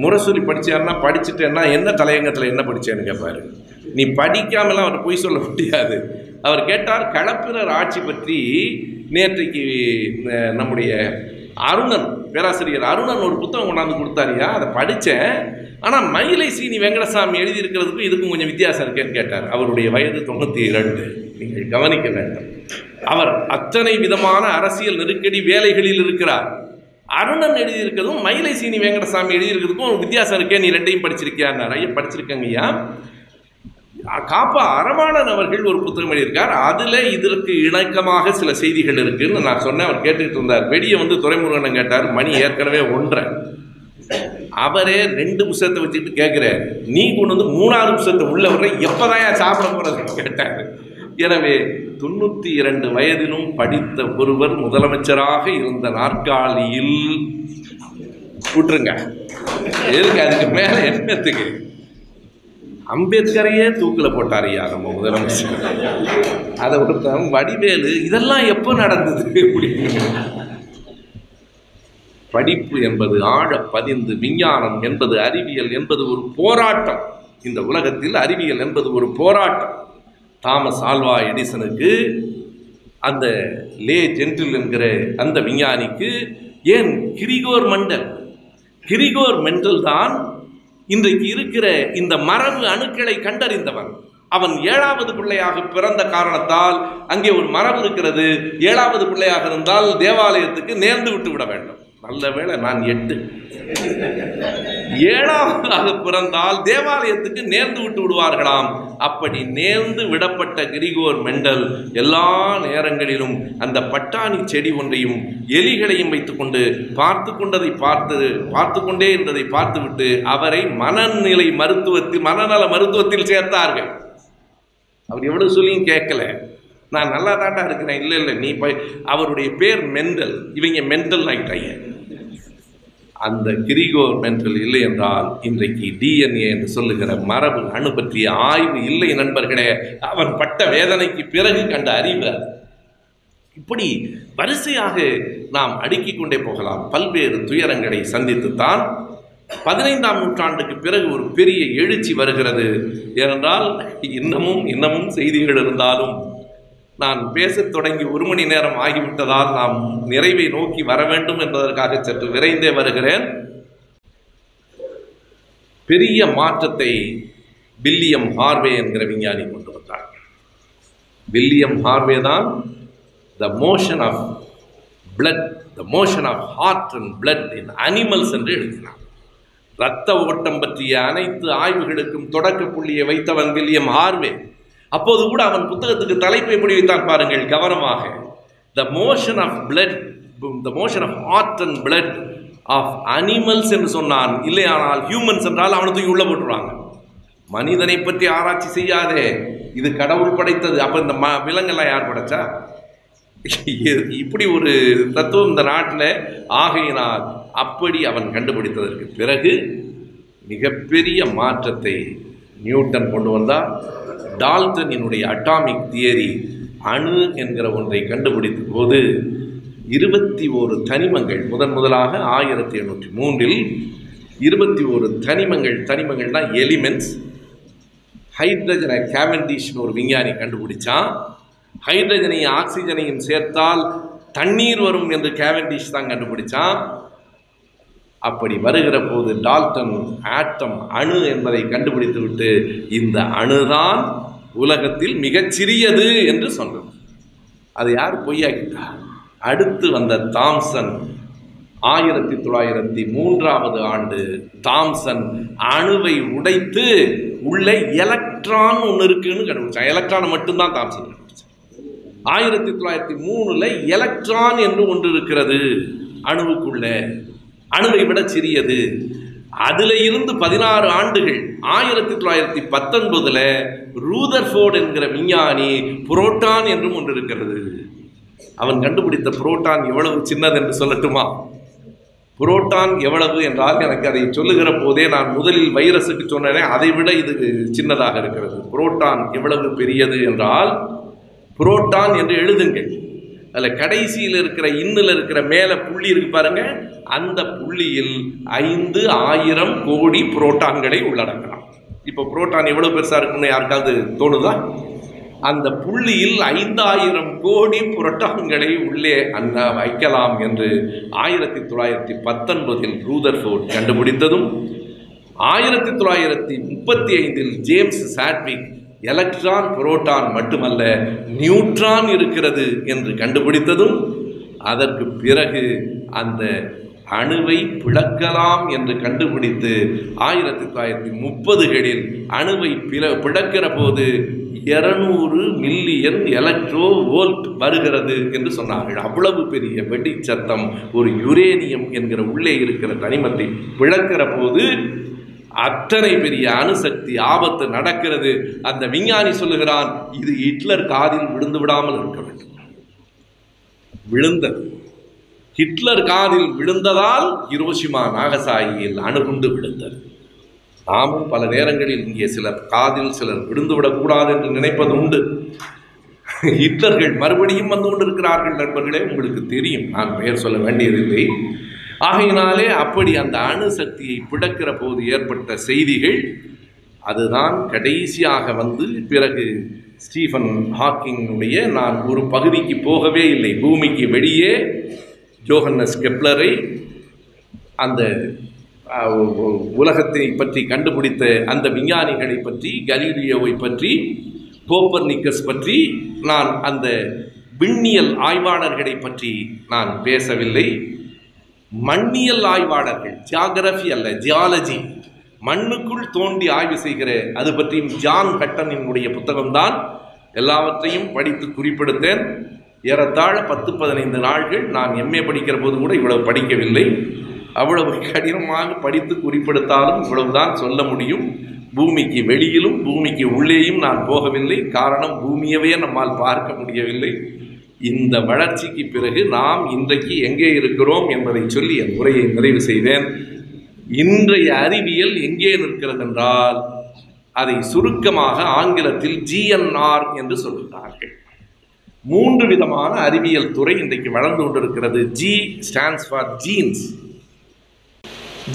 முரசூரி படித்தாருன்னா படிச்சுட்டேன்னா என்ன தலையங்கத்தில் என்ன படிச்சேன்னு கேட்பார் நீ படிக்காமலாம் அவர் பொய் சொல்ல முடியாது. அவர் கேட்டார் களப்பினர் ஆட்சி பற்றி நேற்றைக்கு நம்முடைய அருணன் பேராசிரியர் அருணன் ஒரு புத்தகம் கொண்டாந்து கொடுத்தாரியா அதை படித்தேன் ஆனால் மயிலை சீனி வெங்கடசாமி எழுதியிருக்கிறதுக்கும் இதுக்கும் கொஞ்சம் வித்தியாசம் இருக்கேன்னு கேட்டார். அவருடைய வயது தொண்ணூற்றி இரண்டு. நீங்கள் கவனிக்க வேண்டும். அவர் அத்தனை விதமான அரசியல் நெருக்கடி வேலைகளில் இருக்கிறார். அருணன் எழுதியிருக்கிறதும் மயிலை சீனி வெங்கடசாமி எழுதியிருக்கிறதுக்கும் ஒரு வித்தியாசம் இருக்கே நீ ரெண்டையும் படிச்சிருக்கியான்னார். ஐயா படிச்சிருக்கங்கய்யா. காப்பா அரமானன் அவர்கள் ஒரு புத்தகம் எழுதியிருக்கார். அதில் இதற்கு இணக்கமாக சில செய்திகள் இருக்குன்னு நான் சொன்னேன். அவர் கேட்டுக்கிட்டு இருந்தார். வெடியை வந்து துறைமுருகனை கேட்டார். மணி ஏற்கனவே ஒன்றை அவரே ரெண்டு புஸ்தகத்தை வச்சுக்கிட்டு கேட்குற நீ கொண்டு வந்து மூணாவது புத்தகத்தை உள்ள வர்ற எப்போதான் சாப்பிட போறதுன்னு கேட்டார். எனவே தொண்ணூற்றி இரண்டு வயதிலும் படித்த ஒருவர் முதலமைச்சராக இருந்த நாற்காலியில் விட்டுருங்க. எதுக்கு அதுக்கு மேலே என்னத்துக்கு? அம்பேத்கரையே தூக்கில் போட்டார் ஐயா நம்ம முதலமைச்சர். அதை ஒருத்தன் வடிவேலு இதெல்லாம் எப்போ நடந்தது அப்படின்னு படிப்பு என்பது ஆழ பதிந்து விஞ்ஞானம் என்பது அறிவியல் என்பது ஒரு போராட்டம். இந்த உலகத்தில் அறிவியல் என்பது ஒரு போராட்டம். தாமஸ் ஆல்வா எடிசனுக்கு அந்த லே ஜென்டில் என்கிற அந்த விஞ்ஞானிக்கு ஏன் கிரிகோர் மண்டல்? கிரிகோர் மெண்டல் தான் இன்றைக்கு இருக்கிற இந்த மரபு அணுக்களை கண்டறிந்தவன். அவன் ஏழாவது பிள்ளையாக பிறந்த காரணத்தால் அங்கே ஒரு மரபு இருக்கிறது. ஏழாவது பிள்ளையாக இருந்தால் தேவாலயத்துக்கு நேர்ந்து விட்டு விட வேண்டும். நல்ல வேளை நான் எட்டு. ஏழாவதாக பிறந்தால் தேவாலயத்துக்கு நேர்ந்து விட்டு விடுவார்களாம். அப்படி நேர்ந்து விடப்பட்ட கிரிகோர் மெண்டல் எல்லா நேரங்களிலும் அந்த பட்டாணி செடி ஒன்றையும் எலிகளையும் வைத்துக்கொண்டு பார்த்து கொண்டதை பார்த்து பார்த்து கொண்டே இருந்ததை பார்த்துவிட்டு அவரை மனநிலை மருத்துவத்தில் மனநல மருத்துவத்தில் சேர்த்தார்கள். அவர் எவ்வளவு சொல்லியும் கேட்கல. நான் நல்லா தாண்டா இருக்கிறேன். இல்லை இல்லை நீ போய் அவருடைய பேர் மெண்டல். இவங்க மெண்டல் ஆகிட்டாங்க அந்த கிரிகோர்மெண்டில் இல்லை என்றால் இன்றைக்கு டிஎன்ஏ என்று சொல்லுகிற மரபு அணு பற்றிய ஆய்வு இல்லை நண்பர்களே. அவன் பட்ட வேதனைக்கு பிறகு கண்ட அறிவு அது. இப்படி வரிசையாக நாம் அடுக்கிக் கொண்டே போகலாம். பல்வேறு துயரங்களை சந்தித்துத்தான் பதினைந்தாம் நூற்றாண்டுக்கு பிறகு ஒரு பெரிய எழுச்சி வருகிறது. ஏனென்றால் இன்னமும் இன்னமும் செய்திகள் இருந்தாலும் நான் பேசத் தொடங்கி ஒரு மணி நேரம் ஆகிவிட்டதால் நாம் நிறைவை நோக்கி வர வேண்டும் என்பதற்காக சற்று விரைந்தே வருகிறேன். பெரிய மாற்றத்தை வில்லியம் ஹார்வே என்கிற விஞ்ஞானி கொண்டு வந்தார். வில்லியம் ஹார்வே தான் the motion of blood the motion of heart and blood in animals என்று எழுதினார். இரத்த ஓட்டம் பற்றிய அனைத்து ஆய்வுகளுக்கும் தொடக்க புள்ளியை வைத்தவன் வில்லியம் ஹார்வே. அப்போது கூட அவன் புத்தகத்துக்கு தலைப்பை எப்படி வைத்தான் பாருங்கள் கவனமாக. The motion of blood the motion of heart and blood of animals என்று சொன்னான். இல்லையானால் ஹியூமன்ஸ் என்றால் அவனை தூக்கி உள்ள போட்டுருவாங்க. மனிதனை பற்றி ஆராய்ச்சி செய்யாதே. இது கடவுள் படைத்தது. அப்போ இந்த ம விலங்கெல்லாம் யார் படைச்சா? இப்படி ஒரு தத்துவம் இந்த நாட்டில் ஆகையினால் அப்படி அவன் கண்டுபிடித்ததற்கு பிறகு மிகப்பெரிய மாற்றத்தை நியூட்டன் கொண்டு வந்தார் டால்டனினுடைய அட்டாமிக் தியரி அணு என்கிற ஒன்றை கண்டுபிடித்த போது இருபத்தி ஓரு தனிமங்கள் முதன் முதலாக ஆயிரத்தி எண்ணூற்றி மூன்றில் இருபத்தி ஓரு தனிமங்கள் தனிமங்கள்னா எலிமெண்ட்ஸ் ஹைட்ரஜனை கேவண்டிஷ்னு ஒரு விஞ்ஞானி கண்டுபிடிச்சான். ஹைட்ரஜனையும் ஆக்சிஜனையும் சேர்த்தால் தண்ணீர் வரும் என்று கேவண்டிஷ் தான் கண்டுபிடிச்சான். அப்படி வருகிற போது டால்டன் ஆட்டம் அணு என்பதை கண்டுபிடித்துவிட்டு இந்த அணுதான் உலகத்தில் மிகச்சிறியது என்று சொன்னது அது யார் பொய்யாக்கிட்டார் அடுத்து வந்த தாம்சன். ஆயிரத்தி தொள்ளாயிரத்தி மூன்றாவது ஆண்டு தாம்சன் அணுவை உடைத்து உள்ள எலக்ட்ரான் ஒன்று இருக்குன்னு கண்டுபிடிச்சான். எலக்ட்ரான் மட்டும்தான் தாம்சன் கண்டுபிடிச்சான். ஆயிரத்தி தொள்ளாயிரத்தி மூணுல எலக்ட்ரான் என்று ஒன்று இருக்கிறது அணுவுக்குள்ளே. அணுவை விட சிறியது. அதில் இருந்து பதினாறு ஆண்டுகள் ஆயிரத்தி தொள்ளாயிரத்தி பத்தொன்பதில் ரூதர்ஃபோர்டு என்கிற விஞ்ஞானி புரோட்டான் என்றும் ஒன்று இருக்கிறது. அவன் கண்டுபிடித்த புரோட்டான் எவ்வளவு சின்னது என்று சொல்லட்டுமா? புரோட்டான் எவ்வளவு என்றால் எனக்கு அதை சொல்லுகிற போதே நான் முதலில் வைரஸுக்கு சொன்னேனே அதை விட இது சின்னதாக இருக்கிறது. புரோட்டான் எவ்வளவு பெரியது என்றால் புரோட்டான் என்று எழுதுங்கள். அதில் கடைசியில் இருக்கிற இன்னில் இருக்கிற மேலே புள்ளி இருக்கு பாருங்க. அந்த புள்ளியில் ஐந்து ஆயிரம் கோடி புரோட்டான்களை உள்ளடக்கலாம். இப்போ புரோட்டான் எவ்வளோ பெருசாக இருக்குன்னு யாருக்காவது தோணுதா? அந்த புள்ளியில் ஐந்தாயிரம் கோடி புரோட்டான்களை உள்ளே அண்ண வைக்கலாம் என்று ஆயிரத்தி தொள்ளாயிரத்தி பத்தொன்பதில் ரூதர்ஃபோர்ட் கண்டுபிடித்ததும் ஆயிரத்தி தொள்ளாயிரத்தி முப்பத்தி ஐந்தில் ஜேம்ஸ் சாட்விக் எலக்ட்ரான் புரோட்டான் மட்டுமல்ல நியூட்ரான் இருக்கிறது என்று கண்டுபிடித்ததும் அதற்கு பிறகு அந்த அணுவை பிளக்கலாம் என்று கண்டுபிடித்து ஆயிரத்தி தொள்ளாயிரத்தி முப்பதுகளில் அணுவை பிள பிளக்கிற போது இருநூறு மில்லியன் எலக்ட்ரோ வோல்ட் வருகிறது என்று சொன்னார்கள். அவ்வளவு பெரிய வெடி சத்தம் ஒரு யுரேனியம் என்கிற உள்ளே இருக்கிற தனிமத்தை பிளக்கிற போது அத்தனை பெரிய அணுசக்தி ஆபத்து நடக்கிறது. அந்த விஞ்ஞானி சொல்லுகிறான் இது ஹிட்லர் காதில் விழுந்து விடாமல் இருக்க வேண்டும். விழுந்தது. ஹிட்லர் காதில் விழுந்ததால் ஹிரோஷிமா நாகசாயியில் அணுகுண்டு விழுந்தது. நாமும் பல நேரங்களில் இங்கே சிலர் காதில் சிலர் விழுந்து விடக்கூடாது என்று நினைப்பது உண்டு. ஹிட்லர்கள் மறுபடியும் வந்து கொண்டிருக்கிறார்கள் நண்பர்களே உங்களுக்கு தெரியும் நான் பெயர் சொல்ல வேண்டியதில்லை. ஆகையினாலே அப்படி அந்த அணுசக்தியை பிடக்கிற போது ஏற்பட்ட செய்திகள் அதுதான் கடைசியாக வந்து பிறகு ஸ்டீஃபன் ஹாக்கிங்குடைய நான் ஒரு பகுதிக்கு போகவே இல்லை. பூமிக்கு வெளியே ஜோஹன்னஸ் கெப்லரை அந்த உலகத்தை பற்றி கண்டுபிடித்த அந்த விஞ்ஞானிகளை பற்றி கலீலியோவை பற்றி கோப்பர்னிக்கஸ் பற்றி நான் அந்த விண்ணியல் ஆய்வாளர்களை பற்றி நான் பேசவில்லை. மண்ணியல் ஆய்வாளர்கள் ஜியாகிரபி அல்ல ஜியாலஜி மண்ணுக்குள் தோண்டி ஆய்வு செய்கிற அது பற்றியும் ஜான் ஹட்டனினுடைய புத்தகம்தான். எல்லாவற்றையும் படித்து குறிப்பிடுத்தேன். ஏறத்தாழ பத்து பதினைந்து நாள்கள் நான் எம்ஏ படிக்கிற போது கூட இவ்வளவு படிக்கவில்லை. அவ்வளவு கடினமாக படித்து குறிப்பிடுத்தாலும் இவ்வளவுதான் சொல்ல முடியும். பூமிக்கு வெளியிலும் பூமிக்கு உள்ளேயும் நான் போகவில்லை. காரணம் பூமியவே நம்மால் பார்க்க முடியவில்லை. இந்த வளர்ச்சிக்கு பிறகு நாம் இன்றைக்கு எங்கே இருக்கிறோம் என்பதை சொல்லி என் உரையை நிறைவு செய்தேன். இன்றைய அறிவியல் எங்கே நிற்கிறது என்றால் அதை சுருக்கமாக ஆங்கிலத்தில் ஜிஎன்ஆர் என்று சொல்கிறார்கள் மூன்று விதமான அறிவியல் துறை இன்றைக்கு வளர்ந்து கொண்டிருக்கிறது. G stands for genes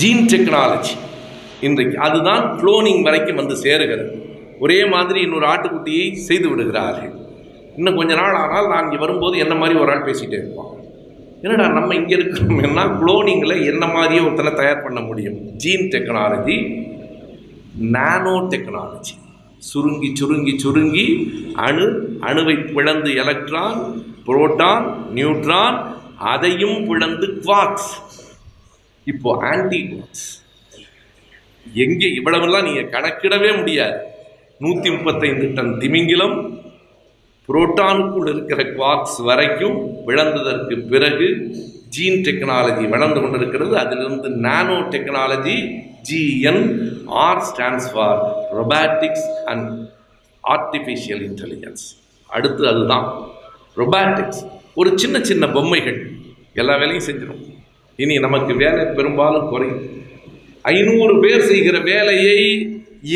gene technology இன்றைக்கு அதுதான் குளோனிங் வரைக்கும் வந்து சேருகிறது. ஒரே மாதிரி இன்னொரு ஆட்டுக்குட்டியை செய்து விடுகிறார்கள். இன்னும் கொஞ்ச நாள் ஆனால் நான் இங்கே வரும்போது என்ன மாதிரி ஒரு ஆள் பேசிகிட்டே இருப்பான்? என்னடா நம்ம இங்கே இருக்கிறோம்னா குளோனிங்கில் என்ன மாதிரியே ஒருத்தனை தயார் பண்ண முடியும்? Gene technology nano technology. சுருங்கி சுருங்கி சுருங்கி அணு அணுவை பிளந்து எலக்ட்ரான் புரோட்டான் நியூட்ரான் அதையும் பிளந்து குவாக்ஸ் இப்போ ஆன்டி குவாக்ஸ் எங்கே இவ்வளவெல்லாம் நீங்கள் கணக்கிடவே முடியாது. நூற்றி முப்பத்தைந்து டன் திமிங்கிலம் புரோட்டானுக்குள் இருக்கிற குவார்க்ஸ் வரைக்கும் விளந்ததற்கு பிறகு ஜீன் டெக்னாலஜி வளர்ந்து கொண்டிருக்கிறது. அதிலிருந்து nano technology G N R stands for robotics and artificial intelligence அடுத்து அதுதான் ரொபாட்டிக்ஸ் ஒரு சின்ன சின்ன பொம்மைகள் எல்லா வேலையும் செஞ்சிடும். இனி நமக்கு வேலை பெரும்பாலும் குறையும். ஐநூறு பேர் செய்கிற வேலையை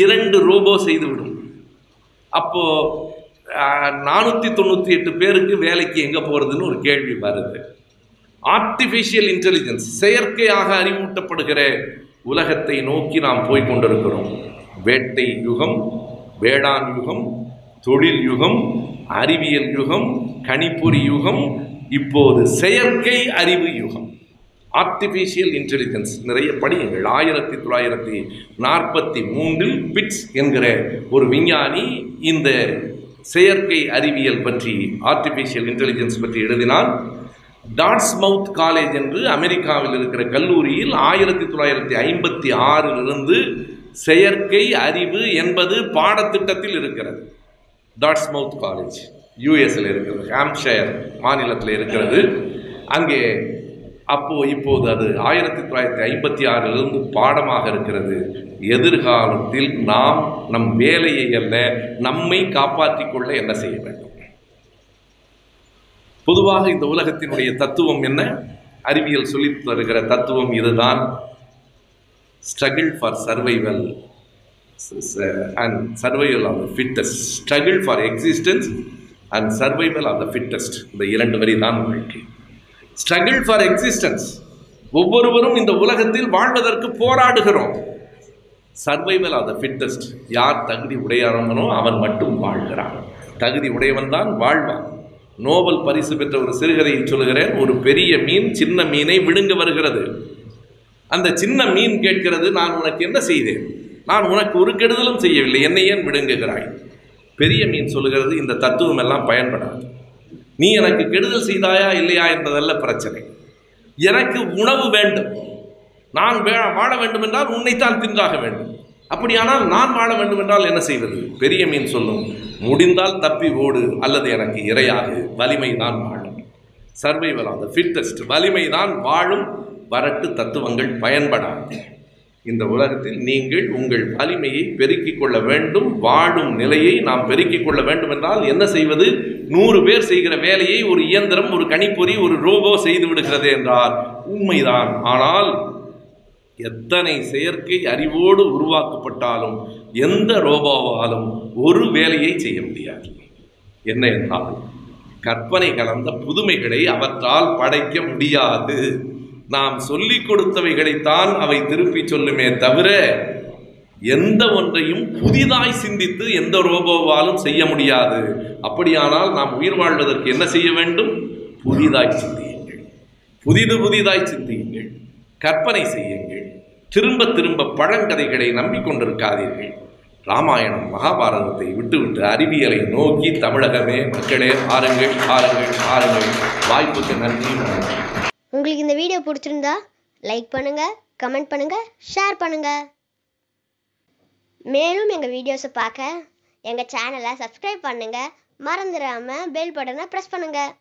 இரண்டு ரோபோ செய்துவிடும். அப்போது நானூற்றி தொண்ணூற்றி எட்டு பேருக்கு வேலைக்கு எங்கே போகிறதுன்னு ஒரு கேள்வி வருது. ஆர்டிஃபிஷியல் இன்டெலிஜென்ஸ் செயற்கையாக அறிவூட்டப்படுகிற உலகத்தை நோக்கி நாம் போய் கொண்டிருக்கிறோம். வேட்டை யுகம் வேளாண் யுகம் தொழில் யுகம் அறிவியல் யுகம் கணிப்பொறி யுகம் இப்போது செயற்கை அறிவு யுகம். ஆர்டிஃபிஷியல் இன்டெலிஜென்ஸ் நிறைய படியுங்கள். ஆயிரத்தி தொள்ளாயிரத்தி நாற்பத்தி மூன்றில் பிட்ஸ் என்கிற ஒரு விஞ்ஞானி இந்த செயற்கை அறிவியல் பற்றி ஆர்டிஃபிஷியல் இன்டெலிஜென்ஸ் பற்றி எழுதினார் டாட்ஸ்மவுத் காலேஜ் என்று அமெரிக்காவில் இருக்கிற கல்லூரியில் ஆயிரத்தி தொள்ளாயிரத்தி ஐம்பத்தி ஆறிலிருந்து செயற்கை அறிவு என்பது பாடத்திட்டத்தில் இருக்கிறது. டாட்ஸ்மவுத் காலேஜ் யூஎஸில் இருக்கிறது ஹாம்ஷயர் மாநிலத்தில் இருக்கிறது. அங்கே அப்போது இப்போது அது ஆயிரத்தி தொள்ளாயிரத்தி ஐம்பத்தி ஆறிலிருந்து பாடமாக இருக்கிறது. எதிர்காலத்தில் நாம் நம் வேலையை அல்ல நம்மை காப்பாற்றிக் கொள்ள என்ன செய்ய வேண்டும்? பொதுவாக இந்த உலகத்தினுடைய தத்துவம் என்ன? அறிவியல் சொல்லித் தருகிற தத்துவம் இதுதான். Struggle for survival and survival of the fittest struggle for existence and survival of the fittest இந்த இரண்டு வரி தான் வாழ்க்கை. ஸ்ட்ரகிள் ஃபார் எக்ஸிஸ்டன்ஸ் ஒவ்வொருவரும் இந்த உலகத்தில் வாழ்வதற்கு போராடுகிறோம். சர்வைவல் ஆஃப் த ஃபிட்டஸ்ட் யார் தகுதி உடையவனோ அவன் மட்டும் வாழ்கிறான். தகுதி உடையவன் தான் வாழ்வான். நோபல் பரிசு பெற்ற ஒரு சிறுகதையில் சொல்கிறேன் ஒரு பெரிய மீன் சின்ன மீனை விழுங்க வருகிறது. அந்த சின்ன மீன் கேட்கிறது நான் உனக்கு என்ன செய்தேன்? நான் உனக்கு ஒரு கெடுதலும் செய்யவில்லை. என்னை ஏன் விழுங்குகிறாய்? பெரிய மீன் சொல்லுகிறது இந்த தத்துவம் எல்லாம் பயன்படாது. நீ எனக்கு கெடுதல் செய்தாயா இல்லையா என்பதல்ல பிரச்சனை. எனக்கு உணவு வேண்டும். நான் வாழ வேண்டும் என்றால் உன்னைத்தான் தின்றாக வேண்டும். அப்படியானால் நான் வாழ வேண்டும் என்றால் என்ன செய்வது? பெரிய மீன் சொல்லும் முடிந்தால் தப்பி ஓடு அல்லது எனக்கு இரையாகு வலிமை தான் வாழும். சர்வைவல் ஆஃப் த ஃபிட்டஸ்ட் வலிமை தான் வாழும் வரட்டு தத்துவங்கள் பயன்படாது. இந்த உலகத்தில் நீங்கள் உங்கள் வலிமையை பெருக்கிக் கொள்ள வேண்டும் வாழும் நிலையை நாம் பெருக்கிக் கொள்ள வேண்டும் என்றால் என்ன செய்வது? நூறு பேர் செய்கிற வேலையை ஒரு இயந்திரம் ஒரு கணிப்பொறி ஒரு ரோபோ செய்து விடுகிறது என்றால் உண்மைதான். ஆனால் எத்தனை செயற்கை அறிவோடு உருவாக்கப்பட்டாலும் எந்த ரோபோவாலும் ஒரு வேலையை செய்ய முடியாது. என்ன என்றால் கற்பனை கலந்த புதுமைகளை அவற்றால் படைக்க முடியாது. நாம் சொல்லிக் கொடுத்தவைகளைத்தான் அவை திருப்பி சொல்லுமே தவிர எந்த ஒன்றையும் புதிதாய் சிந்தித்து எந்த ரோபோவாலும் செய்ய முடியாது. அப்படியானால் நாம் உயிர் வாழ்வதற்கு என்ன செய்ய வேண்டும்? புதிதாய் சிந்தியுங்கள். புதிது புதிதாய் சிந்தியுங்கள். கற்பனை செய்யுங்கள். திரும்ப திரும்ப பழங்கதைகளை நம்பிக்கொண்டிருக்காதீர்கள். ராமாயணம் மகாபாரதத்தை விட்டுவிட்டு அறிவியலை நோக்கி தமிழகமே. மக்களே ஆறுங்கள் ஆறுங்கள் ஆறுங்கள். வாய்ப்புக்கு நன்றி உங்களுக்கு இந்த வீடியோ பிடிச்சிருந்தா லைக் பண்ணுங்க கமெண்ட் பண்ணுங்க ஷேர் பண்ணுங்க. மேலும் எங்கள் வீடியோஸை பார்க்க எங்கள் சேனலை சப்ஸ்கிரைப் பண்ணுங்க. மறந்துடாம பெல் பட்டனை ப்ரெஸ் பண்ணுங்கள்